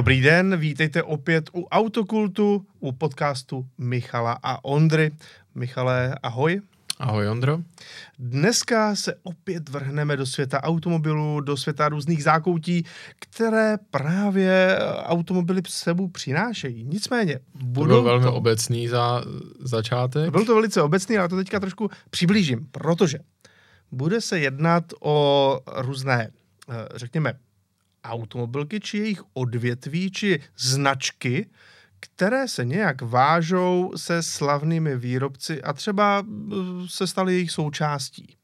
Dobrý den, vítejte opět u Autokultu, u podcastu Michala a Ondry. Michale, ahoj. Ahoj Ondro. Dneska se opět vrhneme do světa automobilů, do světa různých zákoutí, které právě automobily sebou přinášejí. Nicméně, budou to byl velmi to... obecný za začátek. Byl to velice obecný, ale to teďka trošku přiblížím, protože bude se jednat o různé, eh, řekněme, automobilky, či jejich odvětví, či značky, které se nějak vážou se slavnými výrobci a třeba eh, se staly jejich součástí.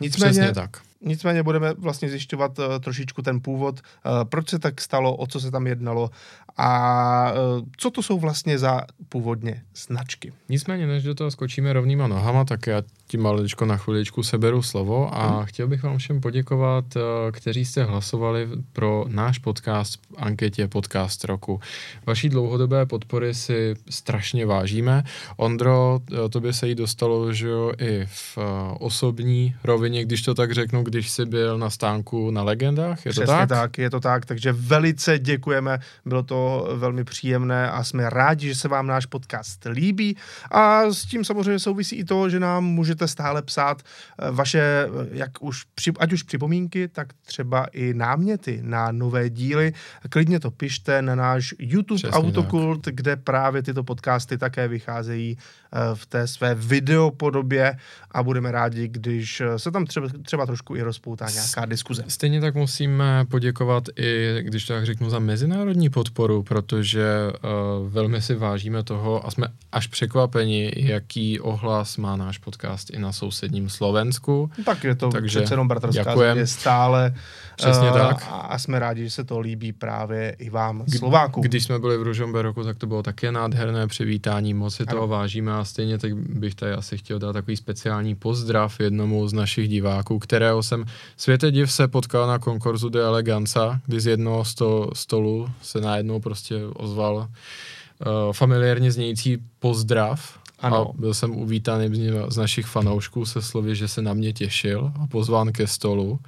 Nicméně, Přesně tak. Nicméně budeme vlastně zjišťovat uh, trošičku ten původ, uh, proč se tak stalo, o co se tam jednalo a uh, co to jsou vlastně za původně značky. Nicméně, než do toho skočíme rovnýma nohama, tak já ti maličko na chviličku seberu slovo a hmm. chtěl bych vám všem poděkovat, kteří jste hlasovali pro náš podcast v anketě Podcast roku. Vaší dlouhodobé podpory si strašně vážíme. Ondro, tobě se jí dostalo, že jo, i v osobní rovině, když to tak řeknu, když jsi byl na stánku na legendách, je Přesně to tak? tak, je to tak, takže velice děkujeme, bylo to velmi příjemné a jsme rádi, že se vám náš podcast líbí a s tím samozřejmě souvisí i to, že nám můžete stále psát eh, vaše, eh, jak už, ať už připomínky, tak třeba i náměty na nové díly. Klidně to pište na náš YouTube Přesně Autokult, tak. kde právě tyto podcasty také vycházejí eh, v té své videopodobě a budeme rádi, když se tam třeba, třeba trošku i rozpoutá nějaká diskuze. Stejně tak musíme poděkovat i, když to tak řeknu, za mezinárodní podporu, protože uh, velmi si vážíme toho a jsme až překvapeni, jaký ohlas má náš podcast i na sousedním Slovensku. Tak je to Takže přece jenom bratrská země stále. Přesně uh, tak. A jsme rádi, že se to líbí právě i vám, Slovákům. Když jsme byli v Ružomberoku, tak to bylo také nádherné přivítání, moc si toho vážíme a stejně tak bych tady asi chtěl dát takový speciální pozdrav jednomu z našich diváků, kterého jsem světe div se potkal na konkurzu de Eleganza, kdy z jednoho sto, stolu se najednou prostě ozval uh, familiárně znějící pozdrav ano. A byl jsem uvítán z našich fanoušků se slovy, že se na mě těšil a pozván ke stolu.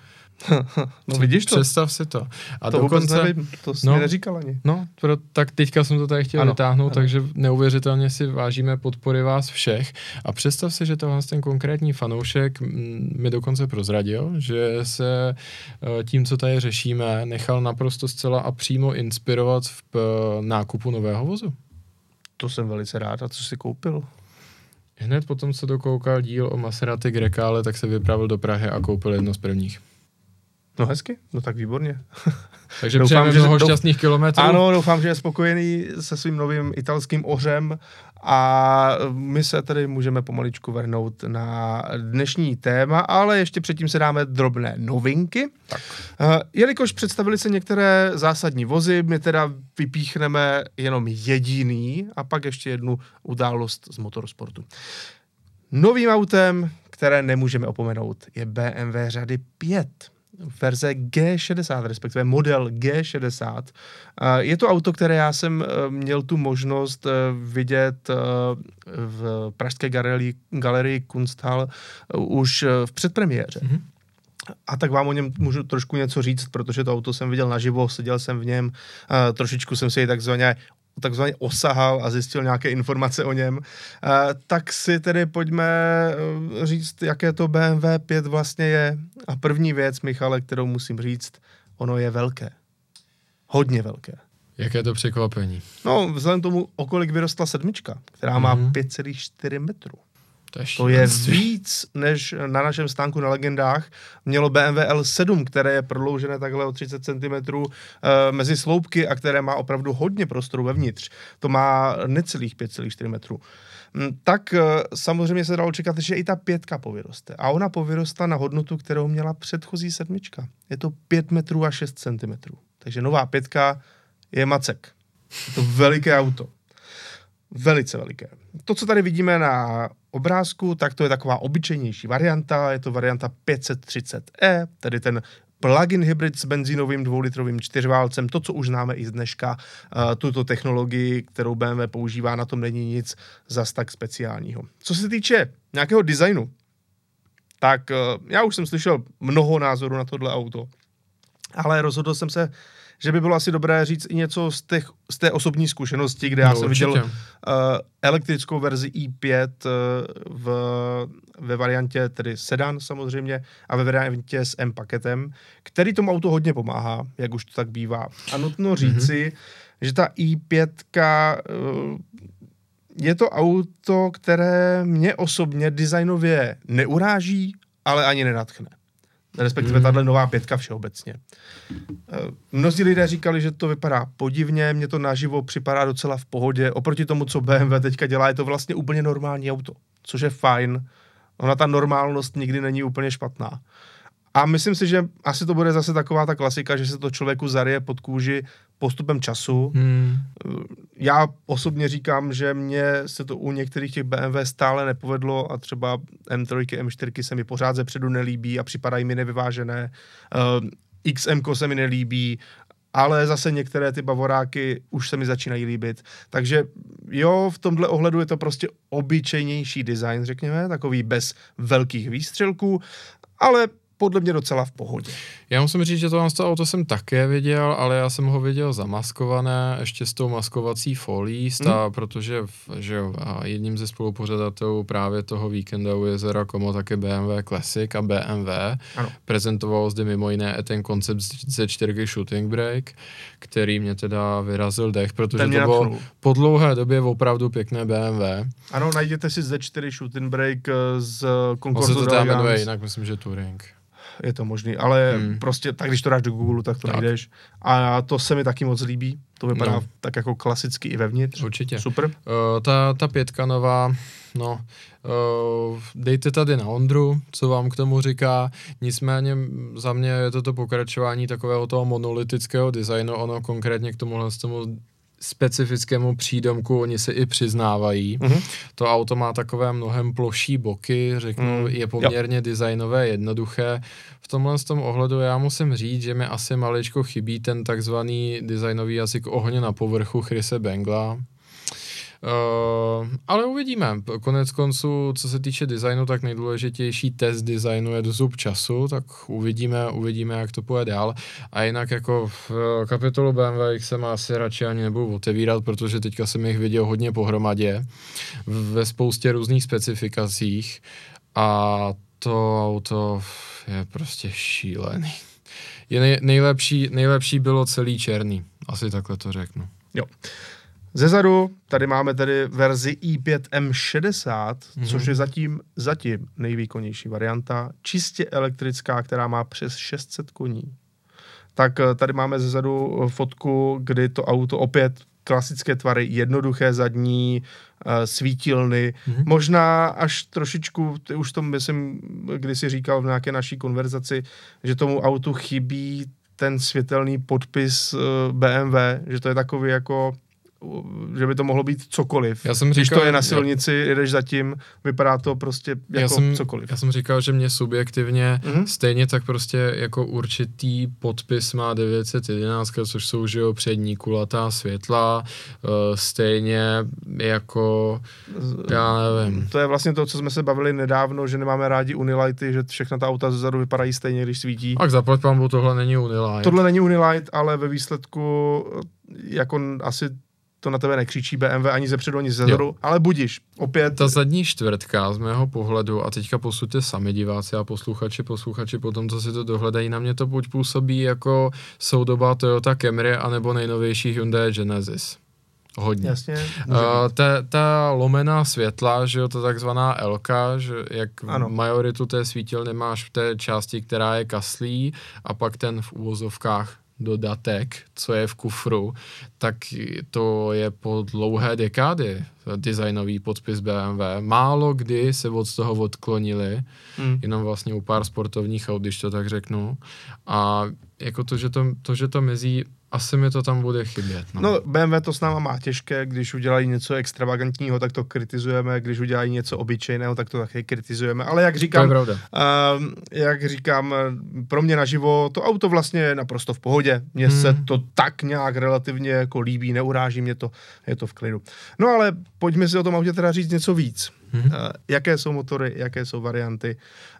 no vidíš to? Představ si to. A to dokonce, nevím, to jsi no, neříkal ani. No, pro, tak teďka jsem to tady chtěl ano, vytáhnout, ano. takže neuvěřitelně si vážíme podpory vás všech. A představ si, že tohle ten konkrétní fanoušek mi dokonce prozradil, že se eh, tím, co tady řešíme, nechal naprosto zcela a přímo inspirovat v eh, nákupu nového vozu. To jsem velice rád. A co jsi koupil? Hned potom, co dokoukal díl o Maserati Grecale, tak se vypravil do Prahy a koupil jedno z prvních. No hezky, no tak výborně. Takže doufám, že mnoho douf... šťastných kilometrů. Ano, doufám, že je spokojený se svým novým italským ořem a my se tady můžeme pomaličku vrhnout na dnešní téma, ale ještě předtím se dáme drobné novinky. Tak. Uh, jelikož představili se některé zásadní vozy, my teda vypíchneme jenom jediný a pak ještě jednu událost z motorsportu. Novým autem, které nemůžeme opomenout, je BMW řady 5 verze G60, respektive model G60. Je to auto, které já jsem eh, měl tu možnost eh, vidět eh, v pražské galerii, galerii Kunsthal už v předpremiéře. Mm-hmm. A tak vám o něm můžu trošku něco říct, protože to auto jsem viděl naživo, seděl jsem v něm, trošičku jsem si jej takzvaně takzvaně osahal a zjistil nějaké informace o něm, tak si tedy pojďme eh, říct, jaké to BMW 5 vlastně je. A první věc, Michale, kterou musím říct, ono je velké. Hodně velké. Jaké to překvapení? No, vzhledem tomu, okolik vyrostla sedmička, která má mm-hmm. 5,4 metru. To je, to je víc, než na našem stánku na legendách mělo BMW L7, které je prodloužené takhle o 30 cm uh, mezi sloupky a které má opravdu hodně prostoru vevnitř. To má necelých 5,4 metrů. Mm, tak uh, samozřejmě se dalo čekat, že i ta pětka povyroste. A ona povyrostla na hodnotu, kterou měla předchozí sedmička. Je to 5 metrů a 6 cm. Takže nová pětka je macek. Je to veliké auto. Velice veliké. To, co tady vidíme na obrázku, tak to je taková obyčejnější varianta, je to varianta 530e, tedy ten plug-in hybrid s benzínovým dvoulitrovým čtyřválcem, to, co už známe i z dneška, uh, tuto technologii, kterou BMW používá, na tom není nic zas tak speciálního. Co se týče nějakého designu, tak uh, já už jsem slyšel mnoho názorů na tohle auto, ale rozhodl jsem se že by bylo asi dobré říct i něco z, těch, z té osobní zkušenosti, kde já No, jsem určitě. viděl uh, elektrickou verzi i5 uh, v, ve variantě tedy sedan samozřejmě a ve variantě s M paketem, který tomu autu hodně pomáhá, jak už to tak bývá. A nutno říci, mm-hmm. že ta i5 uh, je to auto, které mě osobně designově neuráží, ale ani nenatchne. Respektive Mhm. mm. tahle nová pětka všeobecně. Eh, Mnozí lidé říkali, že to vypadá podivně, mně to naživo připadá docela v pohodě. Oproti tomu, co BMW teďka dělá, je to vlastně úplně normální auto, což je fajn. Ona ta normálnost nikdy není úplně špatná. A myslím si, že asi to bude zase taková ta klasika, že se to člověku zarije pod kůži postupem času. Hmm. Já osobně říkám, že mně se to u některých těch BMW stále nepovedlo a třeba M3, M4 se mi pořád ze předu nelíbí a připadají mi nevyvážené. Uh, XM se mi nelíbí, ale zase některé ty bavoráky už se mi začínají líbit. Takže jo, v tomhle ohledu je to prostě obyčejnější design, řekněme, takový bez velkých výstřelků, ale podle mě docela v pohodě. Já musím říct, že to, to auto jsem také viděl, ale já jsem ho viděl zamaskované, ještě s tou maskovací folí, sta, hmm. protože že jo, a jedním ze spolupořadatelů právě toho víkendu jezera Komo také BMW Classic a BMW. Ano. Prezentoval zde mimo jiné i ten koncept ze 4 Shooting Brake, který mě teda vyrazil dech, protože to bylo natchnul. po dlouhé době opravdu pěkné BMW. Ano, najděte si Z4 Shooting Break eh, z On se to jmenuje jinak, myslím, že Touring. Je to možný, ale Hmm. prostě tak, když to dáš do Google, tak to Tak. najdeš. A to se mi taky moc líbí. To vypadá No. tak jako klasicky i vevnitř. Určitě. Super. Uh, ta, ta pětka nová, no, uh, dejte tady na Ondru, co vám k tomu říká. Nicméně za mě je to to pokračování takového toho monolitického designu. Ono konkrétně k tomuhle z tomu specifickému přídomku oni se i přiznávají. Mhm. To auto má takové mnohem ploší boky, řeknu, Mm, je poměrně designové, jednoduché. V tomhle z tom ohledu já musím říct, že mi asi maličko chybí ten takzvaný designový jazyk ohně na povrchu Chrise Bengla. Uh, ale uvidíme. Konec konců, co se týče designu, tak nejdůležitější test designu je do zub času, tak uvidíme, uvidíme, jak to půjde dál. A jinak jako v eh, kapitolu BMW jsem asi radši ani nebudu otevírat, protože teďka jsem jich viděl hodně pohromadě ve spoustě různých specifikacích a to auto je prostě šílený. Je nej, nejlepší, nejlepší bylo celý černý, asi takhle to řeknu. Jo. Zezadu tady máme tedy verzi i5 M60, Mhm. mm-hmm. což je zatím, zatím nejvýkonnější varianta, čistě elektrická, která má přes 600 koní. Tak eh, tady máme zezadu eh, fotku, kdy to auto opět klasické tvary, jednoduché zadní, eh, svítilny, Mhm. mm-hmm. možná až trošičku, ty už to myslím, když si říkal v nějaké naší konverzaci, že tomu autu chybí ten světelný podpis BMW, že to je takový jako že by to mohlo být cokoliv. Já jsem Když říkal, to je na já- silnici, jedeš zatím, vypadá to prostě jako já jsem, cokoliv. Já jsem říkal, že mě subjektivně Mhm. stejně tak prostě jako určitý podpis má 911, což jsou že jo přední kulatá světla, uh, stejně jako, já nevím, To je vlastně to, co jsme se bavili nedávno, že nemáme rádi Unilighty, že všechna ta auta zezadu vypadají stejně, když svítí. tak zaplať pambu, tohle není Unilight. Tohle není Unilight, ale ve výsledku eh, jako asi to na tebe nekřičí BMW ani ze předu, ani ze zadu, ale budíš. Opět, Ta zadní čtvrtka z mého pohledu, a teďka posuďte sami diváci a posluchači, posluchači potom, co si to dohledají, na mě to buď působí jako soudoba Toyota Camry, anebo nejnovější Hyundai Genesis. Hodně. jasně, Uh, ta, ta lomená světla, že jo, to takzvaná Elka, že jak ano. Ano. majoritu té svítilny máš v té části, která je kaslí a pak ten v úvozovkách dodatek, co je v kufru, tak to je po dlouhé dekády designový podpis BMW. Málo kdy se od toho odklonili, Hmm. jenom vlastně u pár sportovních aut, když to tak řeknu. A jako to, že to, to, že to mizí, asi mi to tam bude chybět. No. No, BMW to s náma má těžké, když udělají něco extravagantního, tak to kritizujeme, když udělají něco obyčejného, tak to také kritizujeme, ale jak říkám. Uh, jak říkám, eh, pro mě naživo to auto vlastně je naprosto v pohodě. Mně Hmm. hmm. se to tak nějak relativně jako líbí, neuráží mě to, je to v klidu. No ale pojďme si o tom autě teda říct něco víc. Mhm. Uh, jaké jsou motory, jaké jsou varianty.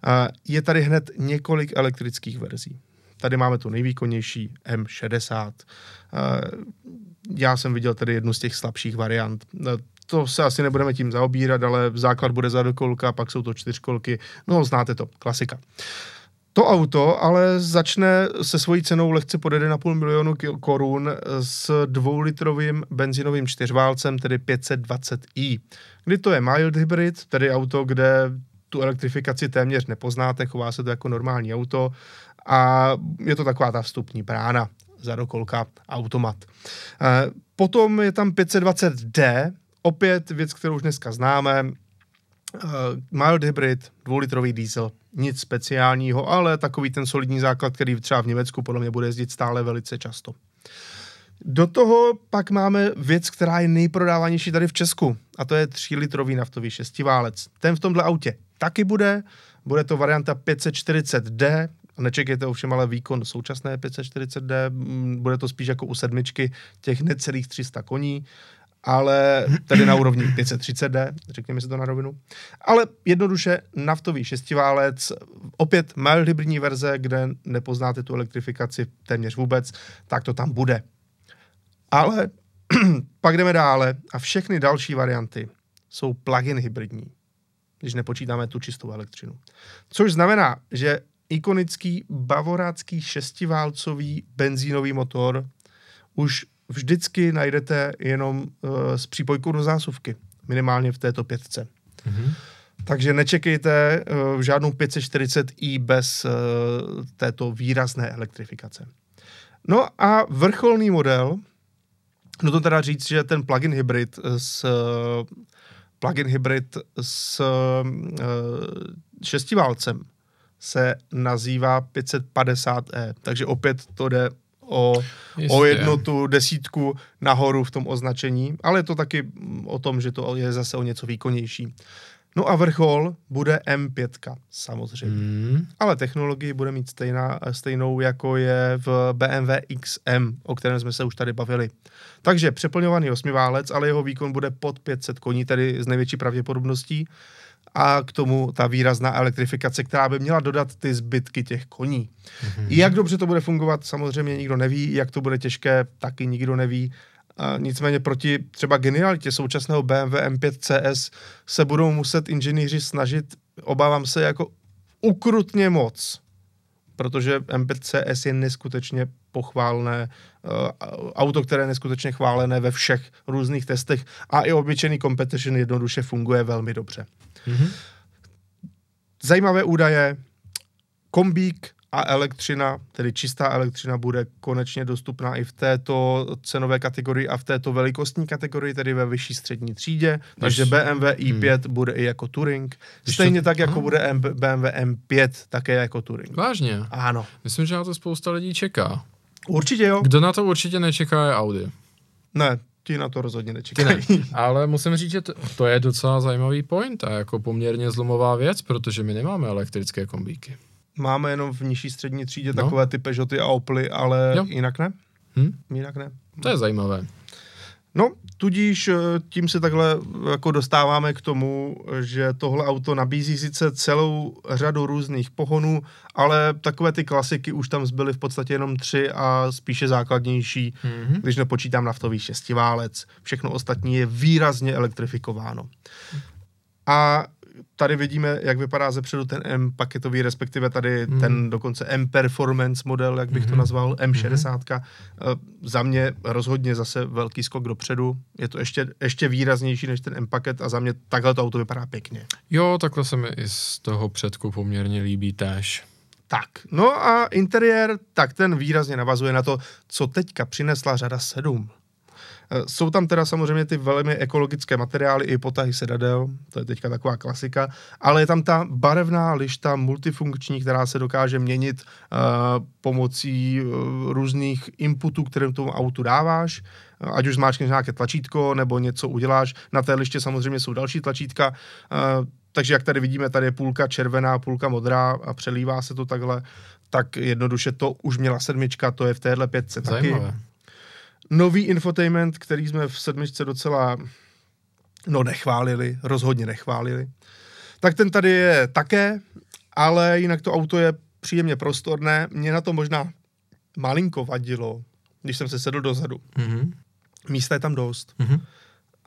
Uh, je tady hned několik elektrických verzí. Tady máme tu nejvýkonnější M60. Eh, já jsem viděl tady jednu z těch slabších variant. Eh, to se asi nebudeme tím zaobírat, ale základ bude za dokolka, pak jsou to čtyřkolky. No, znáte to, klasika. To auto ale začne se svojí cenou lehce pod 1,5 milionu korun s dvoulitrovým benzinovým čtyřválcem, tedy 520i. Kdy to je mild hybrid, tedy auto, kde tu elektrifikaci téměř nepoznáte, chová se to jako normální auto a je to taková ta vstupní brána za dokolka automat. Eh, potom je tam 520D, opět věc, kterou už dneska známe, uh, mild hybrid, dvoulitrový diesel, nic speciálního, ale takový ten solidní základ, který třeba v Německu podle mě bude jezdit stále velice často. Do toho pak máme věc, která je nejprodávanější tady v Česku, a to je 3-litrový naftový šestiválec. Ten v tomhle autě taky bude, bude to varianta 540D, Nečekejte ovšem ale výkon současné 540D, bude to spíš jako u sedmičky těch necelých 300 koní ale tedy na úrovni 530D, řekněme si to na rovinu. Ale jednoduše naftový šestiválec, opět mild hybridní verze, kde nepoznáte tu elektrifikaci téměř vůbec, tak to tam bude. Ale pak jdeme dále a všechny další varianty jsou plug-in hybridní, když nepočítáme tu čistou elektřinu. Což znamená, že ikonický bavorácký šestiválcový benzínový motor už vždycky najdete jenom uh, s přípojkou do zásuvky, minimálně v této pětce. Mm-hmm. Takže nečekejte uh, žádnou 540i bez uh, této výrazné elektrifikace. No a vrcholný model, no to teda říct, že ten plug-in hybrid s plug-in hybrid s uh, šestiválcem se nazývá 550e, takže opět to jde o, o jednu tu desítku nahoru v tom označení, ale je to taky o tom, že to je zase o něco výkonnější. No a vrchol bude M5, samozřejmě. Mm. Ale technologii bude mít stejná, stejnou, jako je v BMW XM, o kterém jsme se už tady bavili. Takže přeplňovaný osmiválec, ale jeho výkon bude pod 500 koní, tedy z největší pravděpodobností a k tomu ta výrazná elektrifikace, která by měla dodat ty zbytky těch koní. Mm-hmm. Jak dobře to bude fungovat, samozřejmě nikdo neví, jak to bude těžké, taky nikdo neví. A nicméně proti třeba genialitě současného BMW M5 CS se budou muset inženýři snažit, obávám se, jako ukrutně moc, protože M5 CS je neskutečně pochválné uh, auto, které je neskutečně chválené ve všech různých testech a i obyčejný competition jednoduše funguje velmi dobře. Mm-hmm. Zajímavé údaje. Kombík a elektřina, tedy čistá elektřina, bude konečně dostupná i v této cenové kategorii a v této velikostní kategorii, tedy ve vyšší střední třídě. Než... Takže BMW i5 hmm. bude i jako Touring. Stejně to... tak, jako Aha. bude M- BMW M5 také jako Touring. Vážně? Ano. Myslím, že na to spousta lidí čeká. Určitě jo. Kdo na to určitě nečeká je Audi. Ne, ti na to rozhodně nečekají. Ne. Ale musím říct, že to, to je docela zajímavý point a jako poměrně zlomová věc, protože my nemáme elektrické kombíky. Máme jenom v nižší střední třídě no. takové ty Peugeoty a Opely, ale jo. jinak ne. Hm? Jinak ne. To je zajímavé. No, tudíž eh, tím se takhle jako dostáváme k tomu, že tohle auto nabízí sice celou řadu různých pohonů, ale takové ty klasiky už tam zbyly v podstatě jenom tři a spíše základnější, mm-hmm. když nepočítám naftový šestiválec. Všechno ostatní je výrazně elektrifikováno. A tady vidíme, jak vypadá zepředu ten M paketový, respektive tady mm. ten dokonce M performance model, jak bych mm. to mhm. nazval, M60. Mm. Za mě rozhodně zase velký skok dopředu. Je to ještě, ještě výraznější než ten M paket a za mě takhle to auto vypadá pěkně. Jo, takhle se mi i z toho předku poměrně líbí též. Tak, no a interiér, tak ten výrazně navazuje na to, co teďka přinesla řada 7. Eh, jsou tam teda samozřejmě ty velmi ekologické materiály i potahy sedadel, to je teďka taková klasika, ale je tam ta barevná lišta multifunkční, která se dokáže měnit uh, pomocí uh, různých inputů, které tomu autu dáváš, ať už zmáčkneš nějaké tlačítko nebo něco uděláš. Na té liště samozřejmě jsou další tlačítka, uh, takže jak tady vidíme, tady je půlka červená, půlka modrá a přelívá se to takhle, tak jednoduše to už měla sedmička, to je v téhle pětce Zajímavé. taky nový infotainment, který jsme v sedmičce docela no nechválili, rozhodně nechválili. Tak ten tady je také, ale jinak to auto je příjemně prostorné. Mě na to možná malinko vadilo, když jsem se sedl dozadu. Mhm. Místa je tam dost, Mhm.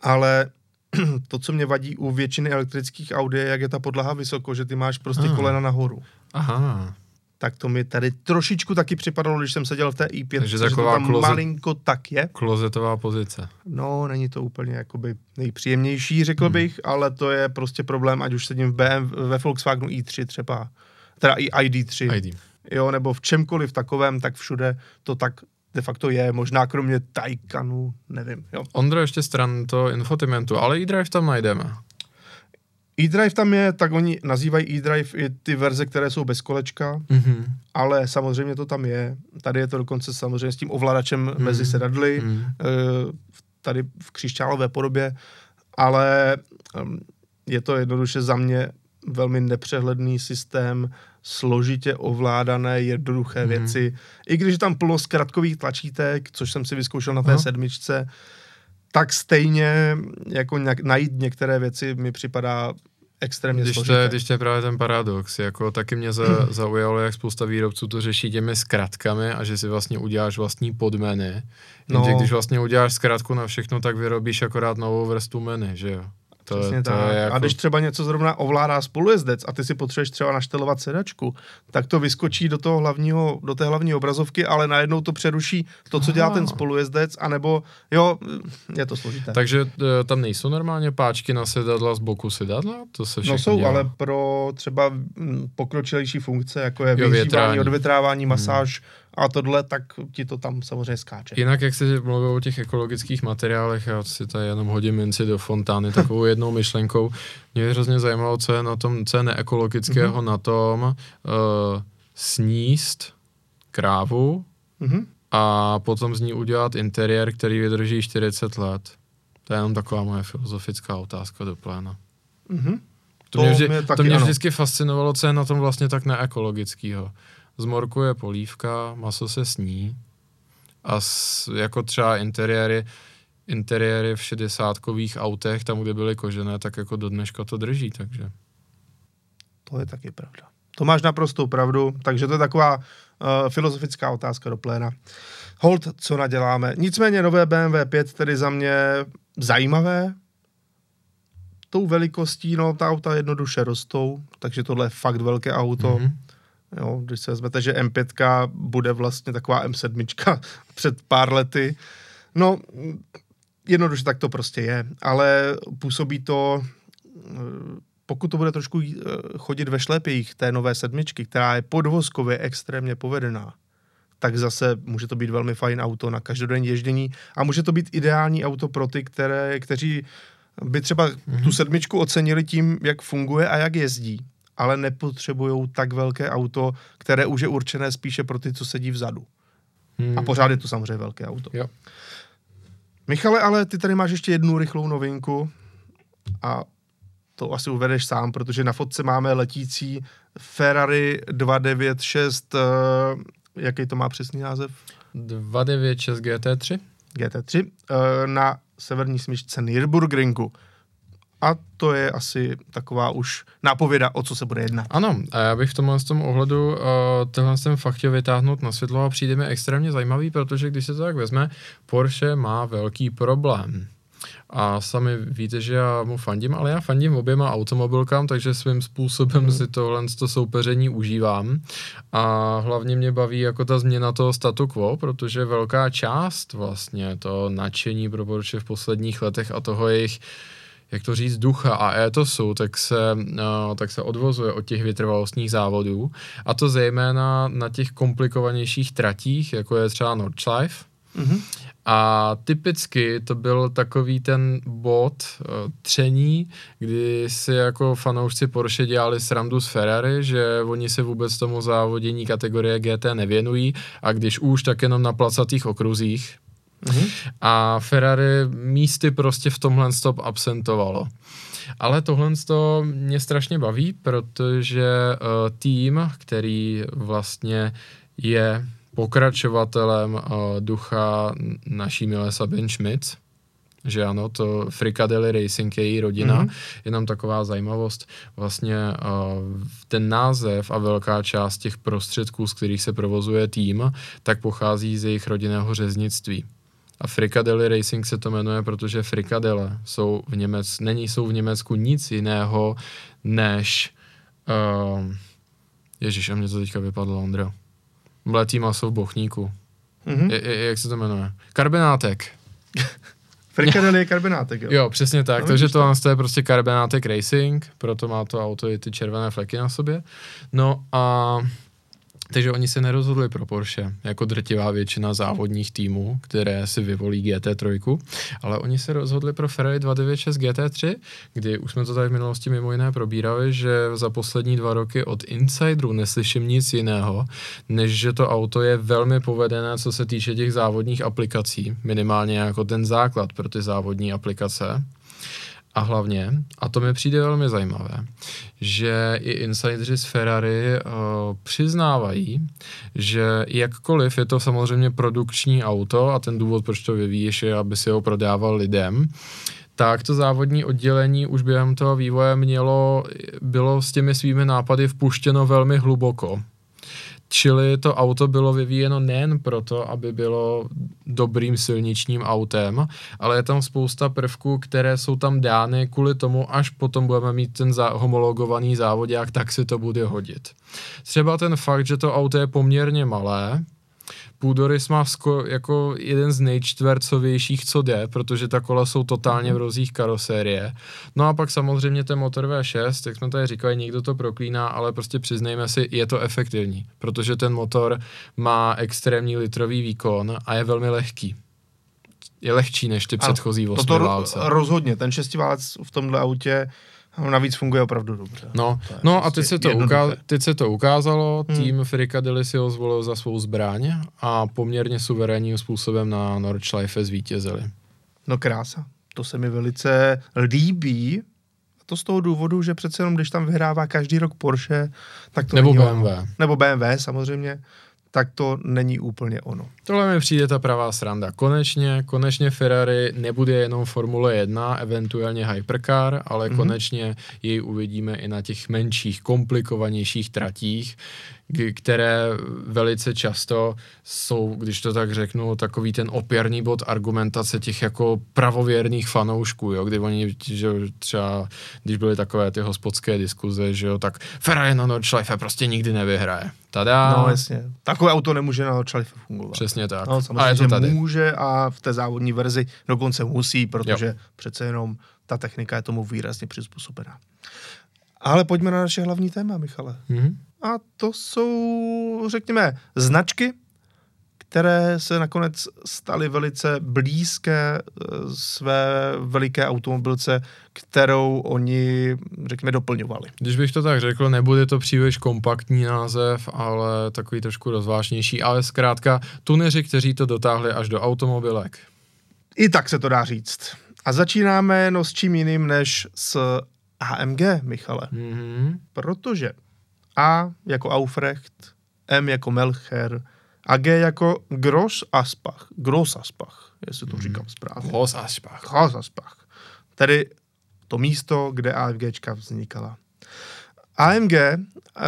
ale to, co mě vadí u většiny elektrických Audi, je, jak je ta podlaha vysoko, že ty máš prostě Ah. kolena nahoru. Aha. Tak to mi tady trošičku taky připadalo, když jsem seděl v té i5, Takže že to tam kloze- malinko tak je. Klozetová pozice. No, není to úplně jakoby nejpříjemnější, řekl Hmm. bych, ale to je prostě problém, ať už sedím v BMW, ve Volkswagenu i3 třeba, teda i ID3, ID. jo, nebo v čemkoliv takovém, tak všude to tak de facto je, možná kromě Taycanu, nevím, jo. Ondro ještě stran to infotainmentu, ale e-drive tam najdeme. E-Drive tam je, tak oni nazývají e-Drive i ty verze, které jsou bez kolečka, Mhm. ale samozřejmě to tam je. Tady je to dokonce samozřejmě s tím ovladačem Mhm. mezi sedadly, Mhm. eh, tady v křišťálové podobě, ale em, je to jednoduše za mě velmi nepřehledný systém, složitě ovládané, jednoduché Mhm. věci. I když je tam plno zkratkových tlačítek, což jsem si vyzkoušel na té Aha. sedmičce, tak stejně jako nějak, najít některé věci mi připadá extrémně Když to, složité. je, když to je právě ten paradox, jako taky mě za, zaujalo, jak spousta výrobců to řeší těmi zkratkami a že si vlastně uděláš vlastní podmeny. No. když vlastně uděláš zkratku na všechno, tak vyrobíš akorát novou vrstvu menu, že jo? To, Přesně je, to tak. je jako... A když třeba něco zrovna ovládá spolujezdec a ty si potřebuješ třeba naštelovat sedačku, tak to vyskočí do toho hlavního, do té hlavní obrazovky, ale najednou to přeruší to, co dělá Aha. ten spolujezdec, anebo jo, je to složité. Takže e, tam nejsou normálně páčky na sedadla z boku sedadla? To se všechno No jsou, dělá. ale pro třeba pokročilejší funkce, jako je Jo, vyhřívání, větrání. odvětrávání, masáž a tohle, tak ti to tam samozřejmě skáče. Jinak, jak jsi mluvil o těch ekologických materiálech, já si tady jenom hodím minci do fontány takovou jednou myšlenkou. Mě hrozně zajímalo, co je na tom, co je neekologického Mhm. na tom uh, sníst krávu Mhm. a potom z ní udělat interiér, který vydrží 40 let. To je jenom taková moje filozofická otázka do pléna. Mhm. To, mě, vždy, mě to taky mě ano. vždycky fascinovalo, co je na tom vlastně tak neekologického. Z morku je polívka, maso se sní a s, jako třeba interiéry, interiéry v šedesátkových autech, tam, kde byly kožené, tak jako do dneška to drží, takže. To je taky pravda. To máš naprostou pravdu, takže to je taková uh, filozofická otázka do pléna. Hold, co naděláme. Nicméně nové BMW 5 tedy za mě zajímavé. Tou velikostí, no ta auta jednoduše rostou, takže tohle je fakt velké auto. Mm-hmm. Mhm. Jo, když se vezmete, že M5 bude vlastně taková M7 před pár lety. No, jednoduše tak to prostě je, ale působí to, eh, pokud to bude trošku eh, chodit ve šlepích té nové sedmičky, která je podvozkově extrémně povedená, tak zase může to být velmi fajn auto na každodenní ježdění a může to být ideální auto pro ty, které, kteří by třeba mm-hmm. tu sedmičku ocenili tím, jak funguje a jak jezdí, ale nepotřebují tak velké auto, které už je určené spíše pro ty, co sedí vzadu. Hmm. A pořád je to samozřejmě velké auto. Jo. Michale, ale ty tady máš ještě jednu rychlou novinku a to asi uvedeš sám, protože na fotce máme letící Ferrari 296, eh, jaký to má přesný název? 296 GT3? GT3 eh, na severní smyčce Nürburgringu. A to je asi taková už nápověda, o co se bude jednat. Ano, a já bych v tomhle tom ohledu uh, tenhle jsem fakt chtěl vytáhnout na světlo a přijde mi extrémně zajímavý, protože když se to tak vezme, Porsche má velký problém. A sami víte, že já mu fandím, ale já fandím oběma automobilkám, takže svým způsobem si tohle to soupeření užívám. A hlavně mě baví jako ta změna toho statu quo, protože velká část vlastně to nadšení pro Porsche v posledních letech a toho jejich jak to říct, ducha a étosu, tak se, no, tak se odvozuje od těch vytrvalostních závodů. A to zejména na těch komplikovanějších tratích, jako je třeba Nordschleife. Mhm. A typicky to byl takový ten bod uh, tření, kdy si jako fanoušci Porsche dělali srandu z Ferrari, že oni se vůbec tomu závodění kategorie GT nevěnují a když už, tak jenom na placatých okruzích. Mhm. A Ferrari místy prostě v tomhle stop absentovalo. Ale tohle to mě strašně baví, protože uh, tým, který vlastně je pokračovatelem uh, ducha naší milé Sabine Schmitz, že ano, to Frikadelli Racing je její rodina, mm-hmm. jenom taková zajímavost, vlastně uh, ten název a velká část těch prostředků, z kterých se provozuje tým, tak pochází z jejich rodinného řeznictví. A Frikadelli Racing se to jmenuje, protože frikadele jsou v Němec, není jsou v Německu nic jiného než uh, Ježíš, a mě to teďka vypadlo, Ondro. Mletý maso v bochníku. Mm-hmm. Je, je, jak se to jmenuje? Karbenátek. Frikadelli je karbenátek, jo? Jo, přesně tak. No, takže to, to je prostě karbenátek racing, proto má to auto i ty červené fleky na sobě. No a takže oni se nerozhodli pro Porsche, jako drtivá většina závodních týmů, které si vyvolí GT3, ale oni se rozhodli pro Ferrari 296 GT3, kdy už jsme to tady v minulosti mimo jiné probírali, že za poslední dva roky od Insideru neslyším nic jiného, než že to auto je velmi povedené, co se týče těch závodních aplikací, minimálně jako ten základ pro ty závodní aplikace. A hlavně, a to mi přijde velmi zajímavé, že i insideri z Ferrari uh, přiznávají, že jakkoliv je to samozřejmě produkční auto a ten důvod, proč to vyvíjíš, je, aby si ho prodával lidem, tak to závodní oddělení už během toho vývoje mělo, bylo s těmi svými nápady vpuštěno velmi hluboko. Čili to auto bylo vyvíjeno nejen proto, aby bylo dobrým silničním autem, ale je tam spousta prvků, které jsou tam dány kvůli tomu, až potom budeme mít ten zá- homologovaný závodák, tak si to bude hodit. Třeba ten fakt, že to auto je poměrně malé, Půdorys má sko, jako jeden z nejčtvercovějších, co jde, protože ta kola jsou totálně v mhm. rozích karosérie. No a pak samozřejmě ten motor V6, jak jsme tady říkali, někdo to proklíná, ale prostě přiznejme si, je to efektivní, protože ten motor má extrémní litrový výkon a je velmi lehký je lehčí než ty předchozí osmiválce. To rozhodně, ten šestiválec v tomhle autě No, navíc funguje opravdu dobře. No, no prostě a teď se, to uká- teď se to ukázalo, hmm. tým Frikadeli si ho zvolil za svou zbraň a poměrně suverénním způsobem na Nordschleife zvítězili. No krása, to se mi velice líbí, a to z toho důvodu, že přece jenom, když tam vyhrává každý rok Porsche, tak to Nebo BMW. Ono. Nebo BMW samozřejmě, tak to není úplně ono. Tohle mi přijde ta pravá sranda. Konečně, konečně Ferrari nebude jenom Formule 1, eventuálně Hypercar, ale mm-hmm. konečně jej uvidíme i na těch menších, komplikovanějších tratích, které velice často jsou, když to tak řeknu, takový ten opěrný bod argumentace těch jako pravověrných fanoušků, jo, kdy oni, že třeba, když byly takové ty hospodské diskuze, že jo, tak Ferrari na Nordschleife prostě nikdy nevyhraje. Tada. No jasně. Takové auto nemůže na Nordschleife fungovat. Přesně tak. No, samozřejmě, a je to tady. může a v té závodní verzi dokonce musí, protože jo. přece jenom ta technika je tomu výrazně přizpůsobená. Ale pojďme na naše hlavní téma, Michale. Mm-hmm a to jsou, řekněme, značky, které se nakonec staly velice blízké eh, své veliké automobilce, kterou oni, řekněme, doplňovali. Když bych to tak řekl, nebude to příliš kompaktní název, ale takový trošku rozvážnější, ale zkrátka tuneři, kteří to dotáhli až do automobilek. I tak se to dá říct. A začínáme no s čím jiným než s AMG, Michale. Mm-hmm. Protože a jako Aufrecht, M jako Melcher a G jako Gross Aspach. Gross Aspach, jestli to hmm. říkám správně. Gross Aspach. Gross Aspach. Tedy to místo, kde AMGčka vznikala. AMG eh,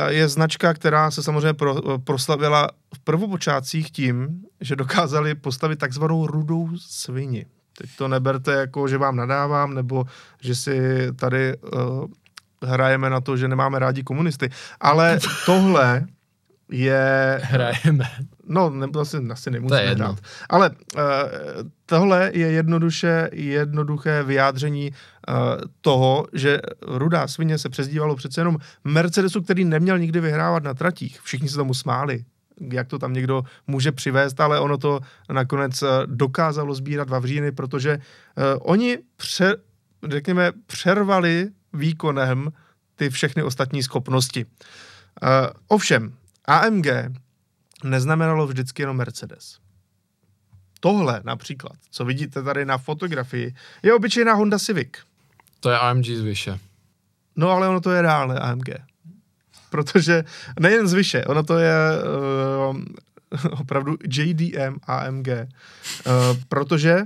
je značka, která se samozřejmě pro, proslavila v prvopočátcích tím, že dokázali postavit takzvanou rudou svini. Teď to neberte jako, že vám nadávám, nebo že si tady uh, hrajeme na to, že nemáme rádi komunisty. Ale tohle je... Hrajeme. No, nebo asi, asi nemusíme to je hrát. Ale uh, tohle je jednoduše, jednoduché vyjádření uh, toho, že rudá svině se přezdívalo přece jenom Mercedesu, který neměl nikdy vyhrávat na tratích. Všichni se tomu smáli jak to tam někdo může přivést, ale ono to nakonec eh, dokázalo sbírat Vavříny, protože uh, oni pře, řekněme, přervali výkonem ty všechny ostatní schopnosti. Uh, ovšem, AMG neznamenalo vždycky jenom Mercedes. Tohle například, co vidíte tady na fotografii, je obyčejná Honda Civic. To je AMG z vyše. No ale ono to je reálné AMG. Protože nejen z vyše, ono to je uh, opravdu JDM AMG. Uh, protože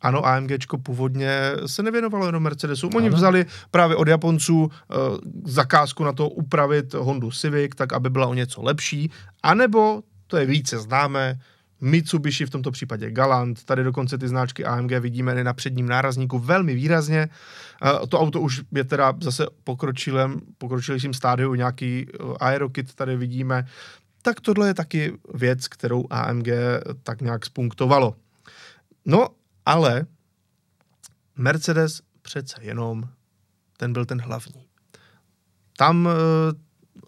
ano, AMGčko původně se nevěnovalo jenom Mercedesu. Oni Ano. vzali právě od Japonců uh, zakázku na to upravit Hondu Civic, tak aby byla o něco lepší. A nebo, to je více známé, Mitsubishi v tomto případě Galant, tady dokonce ty značky AMG vidíme na předním nárazníku velmi výrazně. To auto už je teda zase pokročilém, pokročilejším stádiu, nějaký uh, aerokit tady vidíme. Tak tohle je taky věc, kterou AMG tak nějak spunktovalo. No, ale Mercedes přece jenom, ten byl ten hlavní. Tam uh,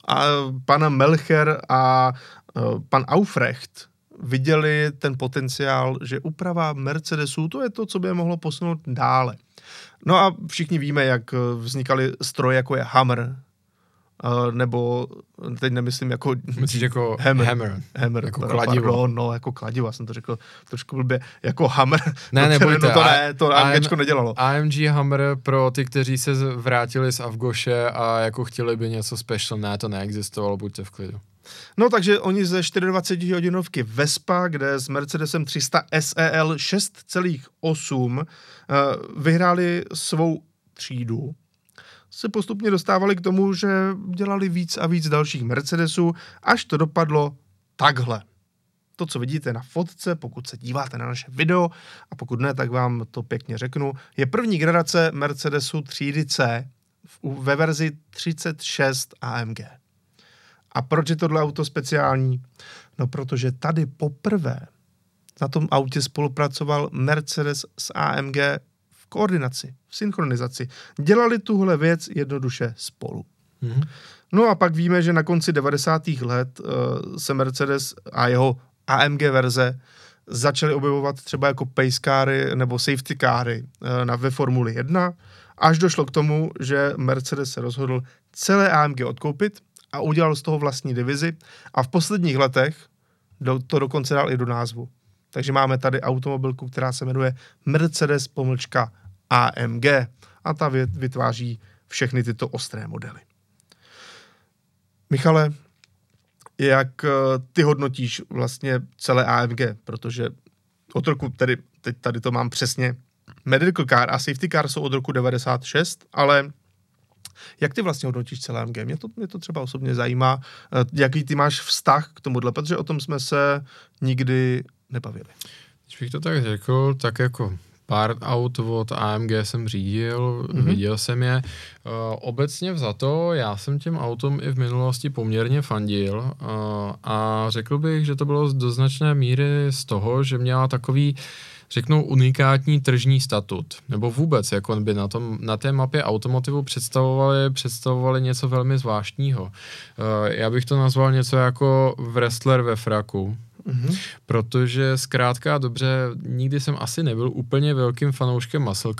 a pana Melcher a uh, pan Aufrecht viděli ten potenciál, že úprava Mercedesů, to je to, co by je mohlo posunout dále. No a všichni víme, jak eh, vznikaly stroje, jako je Hammer, uh, nebo teď nemyslím jako... Myslíš jako Hammer. hammer. Hammer, Jako pardon, kladivo. Pardon, no, jako kladivo, já jsem to řekl trošku blbě, jako Hammer. Ne, nebojte, no to ne, to AMGčko nedělalo. AMG Hammer pro ty, kteří se vrátili z Avgoše a jako chtěli by něco special, ne, to neexistovalo, buďte v klidu. No takže oni ze 24 hodinovky Vespa, kde s Mercedesem 300 SEL 6,8 eh, vyhráli svou třídu, se postupně dostávali k tomu, že dělali víc a víc dalších Mercedesů, až to dopadlo takhle. To, co vidíte na fotce, pokud se díváte na naše video, a pokud ne, tak vám to pěkně řeknu, je první generace Mercedesu třídy C ve verzi 36 AMG. A proč je tohle auto speciální? No, protože tady poprvé na tom autě spolupracoval Mercedes s AMG v koordinaci, v synchronizaci. Dělali tuhle věc jednoduše spolu. Mhm. No a pak víme, že na konci 90. let uh, se Mercedes a jeho AMG verze začaly objevovat třeba jako pace káry nebo safety káry uh, na, ve Formuli 1, až došlo k tomu, že Mercedes se rozhodl celé AMG odkoupit a udělal z toho vlastní divizi a v posledních letech do, to dokonce dal i do názvu. Takže máme tady automobilku, která se jmenuje Mercedes pomlčka AMG a ta vy- vytváří všechny tyto ostré modely. Michale, jak eh, ty hodnotíš vlastně celé AMG, protože od roku, tedy teď tady to mám přesně, medical car a safety car jsou od roku 96, ale jak ty vlastně hodnotíš celé AMG? Mě to, mě to třeba osobně zajímá, eh, jaký ty máš vztah k tomuhle, protože o tom jsme se nikdy nebavili. Když bych to tak řekl, tak jako pár aut od AMG jsem řídil, Mhm. mm-hmm. viděl jsem je. Uh, obecně vzato, já jsem těm autům i v minulosti poměrně fandil uh, a řekl bych, že to bylo do značné míry z toho, že měla takový řeknu unikátní tržní statut, nebo vůbec, jako by na, tom, na té mapě automotivu představovali, představovali něco velmi zvláštního. Uh, já bych to nazval něco jako wrestler ve fraku, Mhm. protože zkrátka dobře, nikdy jsem asi nebyl úplně velkým fanouškem muscle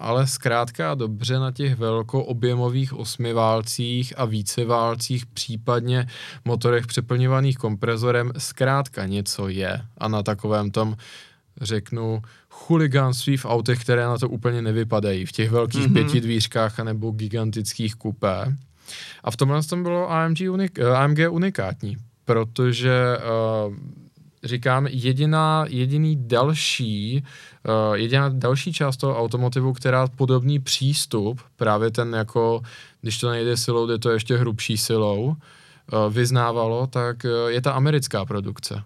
ale zkrátka dobře na těch velkoobjemových osmiválcích a víceválcích, případně motorech přeplňovaných komprezorem, zkrátka něco je. A na takovém tom řeknu, chuligánství v autech, které na to úplně nevypadají, v těch velkých Mhm. mm-hmm. pětidvířkách nebo gigantických kupé. A v tomhle tom bylo AMG, unik, eh, AMG unikátní, protože uh, říkám, jediná, jediný další, uh, jediná další část toho automotivu, která podobný přístup, právě ten jako, když to nejde silou, jde to ještě hrubší silou, uh, vyznávalo, tak uh, je ta americká produkce.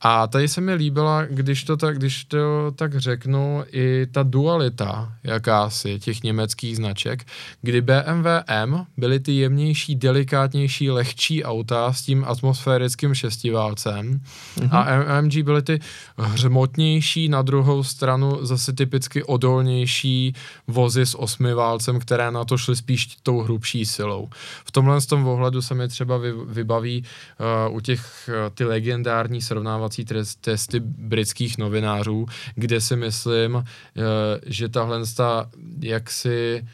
A tady se mi líbila, když to tak, když to tak řeknu, i ta dualita jakási těch německých značek, kdy BMW M byly ty jemnější, delikátnější, lehčí auta s tím atmosférickým šestiválcem mm-hmm. a AMG byly ty hřmotnější, na druhou stranu zase typicky odolnější vozy s osmiválcem, které na to šly spíš tou hrubší silou. V tomhle z tom ohledu se mi třeba vy, vybaví uh, u těch uh, ty legendární srovnávací trest, testy britských novinářů, kde si myslím, uh, že tahle ta jaksi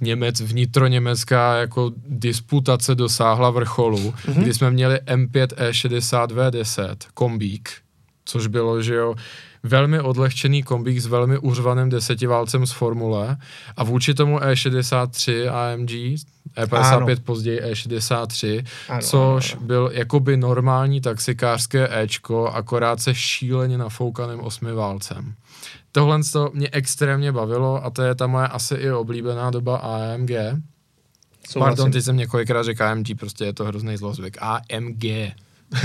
Němec, vnitroněmecká jako disputace dosáhla vrcholu, mm-hmm. kdy jsme měli M5 E60 V10 kombík, což bylo, že jo, velmi odlehčený kombík s velmi uřvaným desetiválcem z formule a vůči tomu E63 AMG E55 Ano. později E63, Ano, což ano, ano. byl jakoby normální taxikářské Ečko, akorát se šíleně nafoukaným osmiválcem. Tohle to mě extrémně bavilo a to je ta moje asi i oblíbená doba AMG. Souhlasím. Pardon, teď jsem několikrát řekl AMG, prostě je to hrozný zlozvyk. AMG,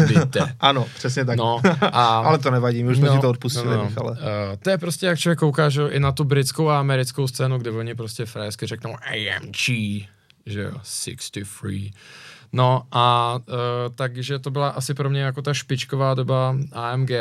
byte. Ano, přesně tak. No, a Ale to nevadí, my už jsme ti to odpustili, Michale. Uh, to je prostě, jak člověk kouká že, i na tu britskou a americkou scénu, kde oni prostě frézky řeknou AMG, že jo, 63. No a uh, takže to byla asi pro mě jako ta špičková doba AMG.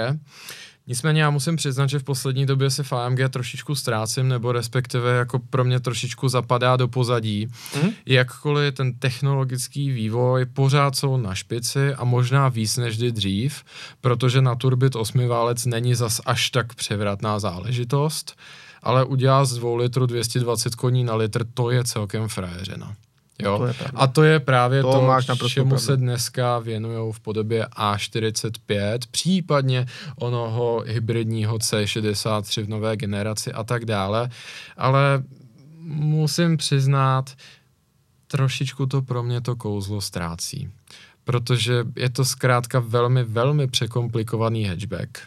Nicméně já musím přiznat, že v poslední době se v AMG trošičku ztrácím, nebo respektive jako pro mě trošičku zapadá do pozadí. Mhm. Jakkoliv ten technologický vývoj pořád jsou na špici a možná víc než kdy dřív, protože na Turbit 8 válec není zas až tak převratná záležitost, ale udělá z 2 litru 220 koní na litr, to je celkem frajeřina. Jo? To je pravda. a to je právě To to, máš čemu pravdu. se dneska věnují v podobě A45, případně onoho hybridního C63 v nové generaci a tak dále. Ale musím přiznat, trošičku to pro mě to kouzlo ztrácí. Protože je to zkrátka velmi, velmi překomplikovaný hatchback.